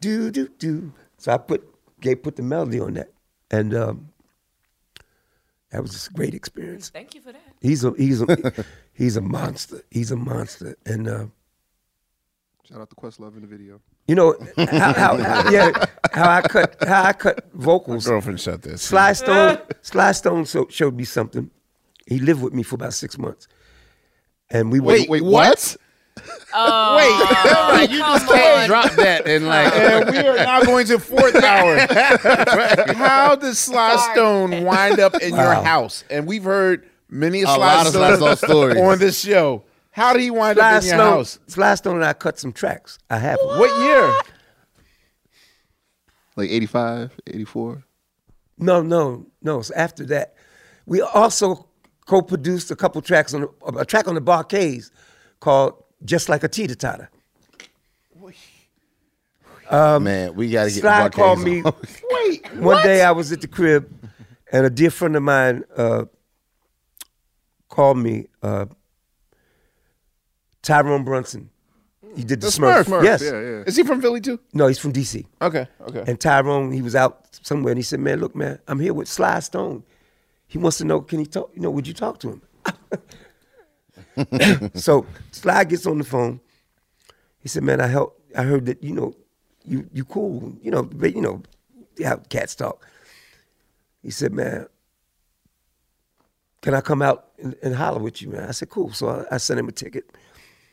do do do. So I put gave put the melody on that, and um, that was a great experience. Thank you for that. He's a he's a he's a monster. He's a monster, and. Uh, Shout out to Questlove in the video. you know how, how, how- yeah how I cut how I cut vocals. My girlfriend shut this. Sly Stone Sly Stone so, showed me something. He lived with me for about six months, and we Wait, went, wait, what? Oh, Wait, you just can't drop that and like. And we are now going to fourth hour. How does Sly Stone wind up in your house? And we've heard many A Sly lot of Sly Stone Stone stories. on this show. How did he wind Sly up in your Stone, house? Sly Stone and I cut some tracks. I have them. What year? Like 85, 84. No, no, no. So after that, we also co-produced a couple tracks on a track on the Bar-Kays called "Just Like a Teeter Totter." Man, we got to get Sly called me. on. Wait, One day I was at the crib, and a dear friend of mine uh, called me. Uh, Tyrone Brunson. He did the, The Smurf. Smurf. Yes. Yeah, yeah. Is he from Philly too? No, he's from D.C. Okay, okay. And Tyrone, he was out somewhere, and he said, "Man, look, man, I'm here with Sly Stone. He wants to know, can he talk? You know, would you talk to him?" so Sly gets on the phone. He said, "Man, I help. I heard that you know, you you cool. You know, but, you know, how cats talk." He said, "Man, can I come out and, and holler with you, man?" I said, "Cool." So I, I sent him a ticket.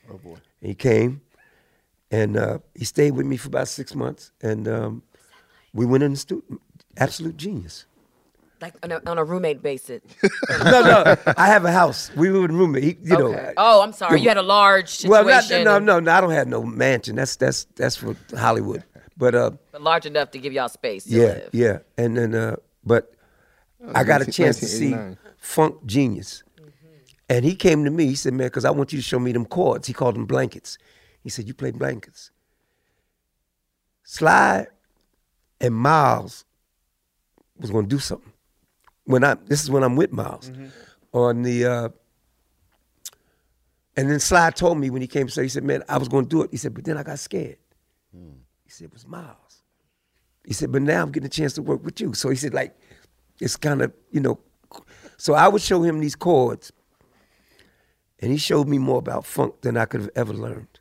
Oh boy. And he came, and uh, he stayed with me for about six months, and um, we went in the studio. Absolute genius. Like on a, on a roommate basis. no, no, I have a house. We were in roommate. He, you know. Oh, I'm sorry. You had a large situation. Well, not, no, no, no. I don't have no mansion. That's that's that's for Hollywood. But uh, But large enough to give y'all space. To yeah, live. yeah. And then, uh, but I got a chance to see Funk Genius, And he came to me. He said, "Man, because I want you to show me them chords." He called them blankets. He said, "You play blankets." Sly and Miles was going to do something. When I this is when I'm with Miles on the. Uh, and then Sly told me when he came to say, he said, "Man, I was going to do it." He said, "But then I got scared." He said, "It was Miles." He said, "But now I'm getting a chance to work with you." So he said, "Like, it's kind of you know." So I would show him these chords, and he showed me more about funk than I could have ever learned.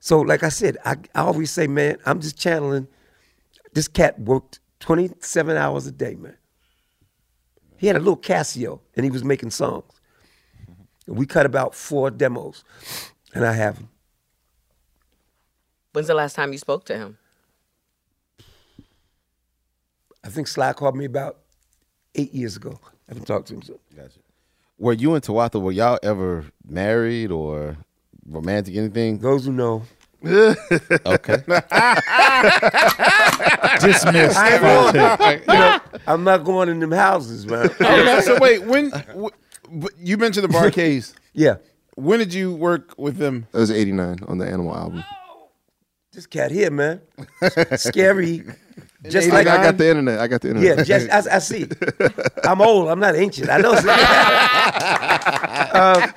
So, like I said, I, I always say, man, I'm just channeling. This cat worked 27 hours a day, man. He had a little Casio, and he was making songs. And we cut about four demos, and I have them. When's the last time you spoke to him? I think Sly called me about eight years ago. I haven't talked to him since. Gotcha. Were you and Tawatha, were y'all ever married or romantic anything? Those who know. Okay. Dismissed. I ain't going, you know, I'm not going in them houses, man. Oh, okay, so wait, when w- but you mentioned the Bar-Kays? yeah. When did you work with them? It was '89 on the Animal album. This cat here, man. Scary. Just like I got the internet. I got the internet. Yeah, just I, I see. I'm old. I'm not ancient. I know. um,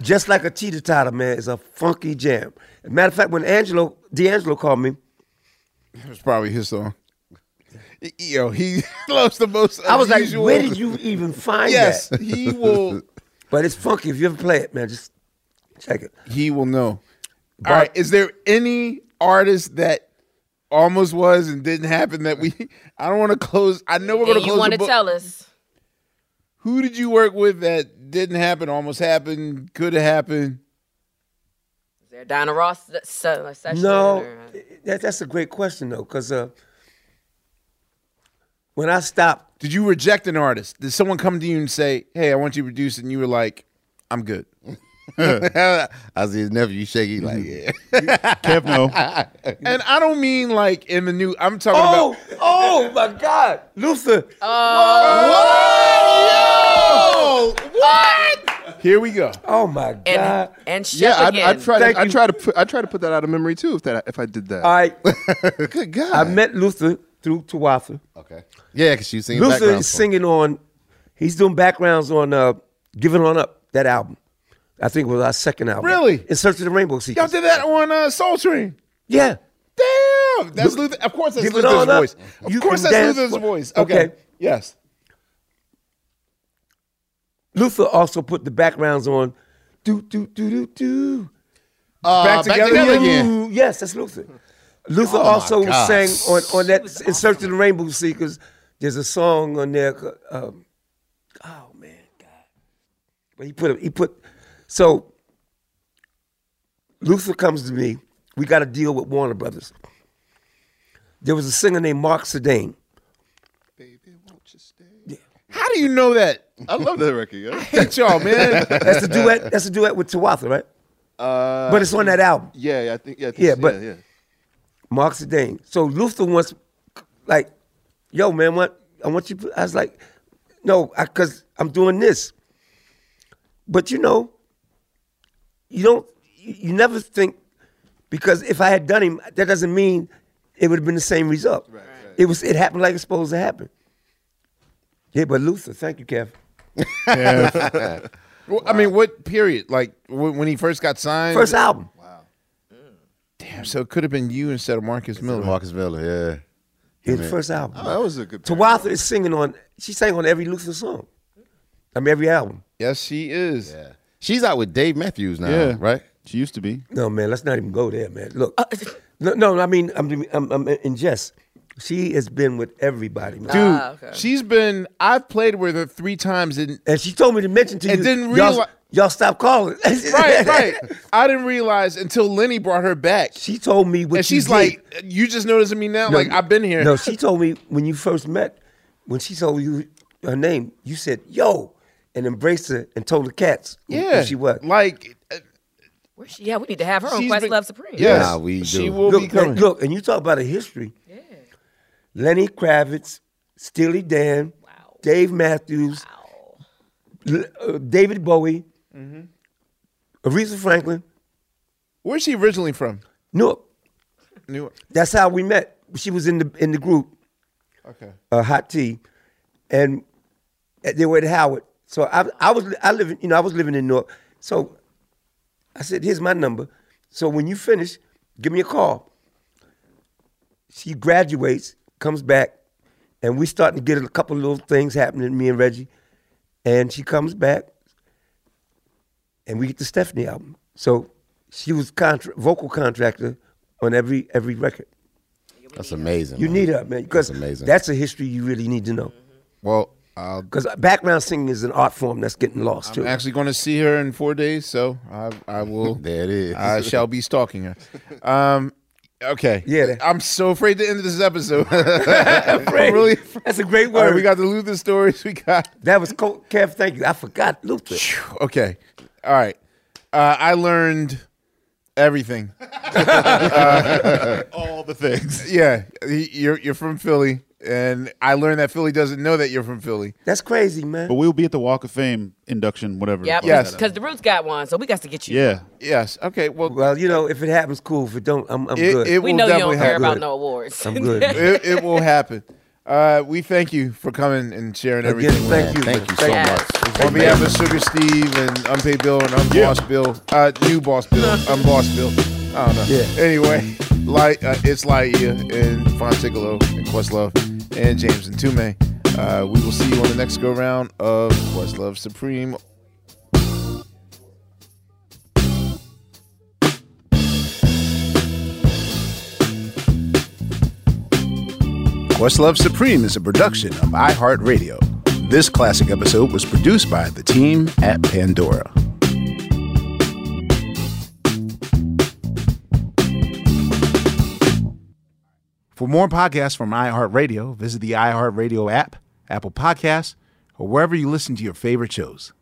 just like a teeter totter, man, is a funky jam. Matter of fact, when Angelo D'Angelo called me, It was probably his song. Yo, he loves the most. I was like, unusual- "Where did you even find yes, that?" he will. But it's funky. If you ever play it, man, just check it. He will know. All right. Is there any artist that almost was and didn't happen that we? I don't want to close. I know we're going And to you close want to tell us? Who did you work with that didn't happen, almost happened, could have happened? Is there a Diana Ross se- se- session? No, or- that, that's a great question though, because uh, when I stopped, Did you reject an artist? Did someone come to you and say, "Hey, I want you to produce," and you were like, "I'm good." I was his nephew, shaky, like, yeah. Kev, no. and I don't mean like in the new. I'm talking oh, about. oh my God, Luther. Oh, what? Here we go. Oh my God. And, and Shep Yeah, I, again. I try. Thank To, I you. try to. Put, I try to put that out of memory too. If that. If I did that. All right, Good God. I met Luther through Tawatha. okay. Yeah, because she was singing Luther is singing on. He's doing backgrounds on uh, "Giving On Up" that album. I think it was our second album. Really? In Search of the Rainbow Seekers. Y'all did that on uh, Soul Train. Yeah. Damn, that's Luther. Of course, that's Luther's voice. Of You course, that's Luther's for- voice. Okay. Okay. Yes. Luther also put the backgrounds on. Do do do do do. Uh, Back Together again. Ooh, Yes, that's Luther. Luther Oh, also sang on, on that in Search of the Rainbow Seekers. There's a song on there. Um, oh man, God! But he put he put so. Luther comes to me. We got to deal with Warner Brothers. There was a singer named Marc Sadane. Baby, won't you stay? Yeah. How do you know that? I love that record. Yeah. Hate y'all, man. That's the duet. That's a duet with Tawatha, right? Uh, But it's on that album. Yeah, yeah, I think. Yeah, I think Yeah, so. but- yeah, yeah. Marc Sadane. So Luther wants, like, yo, man, what? I want you. I was like, no, because I'm doing this. But you know, you don't. You you never think because if I had done him, that doesn't mean it would have been the same result. It was. It happened like it's supposed to happen. Yeah, but Luther, thank you, Kev. Well, I mean, what period? Like when when he first got signed? First album. Wow. Damn, so it could have been you instead of Marcus Miller. Marcus Miller, yeah. His first album. Oh, that was a good. Tawatha is singing on. She sang on every Luther song. I mean, every album. Yes, she is. Yeah. She's out with Dave Matthews now, Yeah. right? She used to be. No, man, let's not even go there, man. Look, no, no, I mean, I'm, I'm, I'm in jest. She has been with everybody, man. Dude, Ah, okay. she's been. I've played with her three times, and and she told me to mention to you. And didn't y'all, y'all stop calling. right, right. I didn't realize until Lenny brought her back. She told me what and she's did. like, "You just noticing me now? No, like I've been here." No, she told me when you first met, when she told you her name, you said "yo" and embraced her and told the cats who- who yeah, she was. Like, Where she- yeah, we need to have her on She's Quest been- Love Supreme. yes, Nah, we she do. will be Look, coming. and, look, and you talk about a history. Yeah. Lenny Kravitz, Steely Dan, Dave Matthews, L- uh, David Bowie, Aretha Franklin. Where's she originally from? Newark. Newark. That's how we met. She was in the in the group, Okay. uh, Hot Tea, and they were at Howard. So I, I was I live in, you know I was living in Newark. So I said, "Here's my number. So when you finish, give me a call." She graduates, comes back, and we starting to get a couple of little things happening. Me and Reggie, and she comes back, and we get the Stephanie album. So she was contra- vocal contractor on every every record. That's amazing. You man. need her, man, because That's amazing. that's a history you really need to know. Mm-hmm. Well, because background singing is an art form that's getting lost too. I'm actually going to see her in four days, so I, I will. there it is. I shall be stalking her. Um, okay. Yeah. I'm so afraid to end this episode. Afraid. I'm really. That's a great All right, word. we got the Luther stories. We got. That was cool. Kev, thank you. I forgot Luther. Okay. All right. Uh, I learned everything. Uh, All the things. Yeah, he- you're you're from Philly, and I learned that Philly doesn't know that you're from Philly. That's crazy, man. But we'll be at the Walk of Fame induction, whatever. Yep. Yes. Because the Roots got one, so we got to get you. Yeah. Yes. Okay. Well, well, you know, if it happens, cool. If it don't, I'm, I'm It- good. it We will know you definitely don't care happen. about no awards. I'm good. it, it will happen. Uh, we thank you for coming and sharing Again, everything. with thank us. you, Thank you so Thank much. On behalf of Sugar Steve and Unpaid Bill and Unboss Bill, uh, new Boss Bill, Unboss Bill. I don't know. Yeah. Anyway, light, uh, it's Lightyear and Phontigallo and Questlove and James Mtume. Uh, we will see you on the next go round of Questlove Supreme. Questlove Supreme is a production of iHeartRadio. This classic episode was produced by the team at Pandora. For more podcasts from iHeartRadio, visit the iHeartRadio app, Apple Podcasts, or wherever you listen to your favorite shows.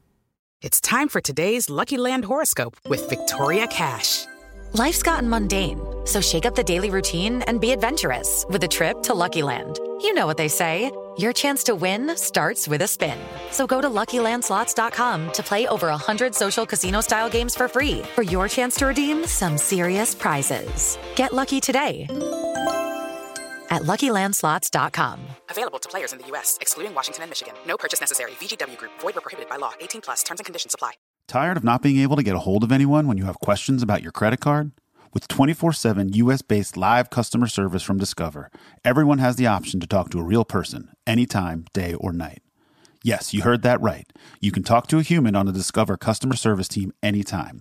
It's time for today's Lucky Land horoscope with Victoria Cash. Life's gotten mundane, so shake up the daily routine and be adventurous with a trip to Lucky Land. You know what they say your chance to win starts with a spin. So go to luckylandslots.com to play over 100 social casino style games for free for your chance to redeem some serious prizes. Get lucky today at luckylandslots.com. Available to players in the U.S., excluding Washington and Michigan. No purchase necessary. VGW Group, void were prohibited by law. 18 plus terms and conditions apply. Tired of not being able to get a hold of anyone when you have questions about your credit card? With 24 7 US based live customer service from Discover, everyone has the option to talk to a real person anytime, day or night. Yes, you heard that right. You can talk to a human on the Discover customer service team anytime.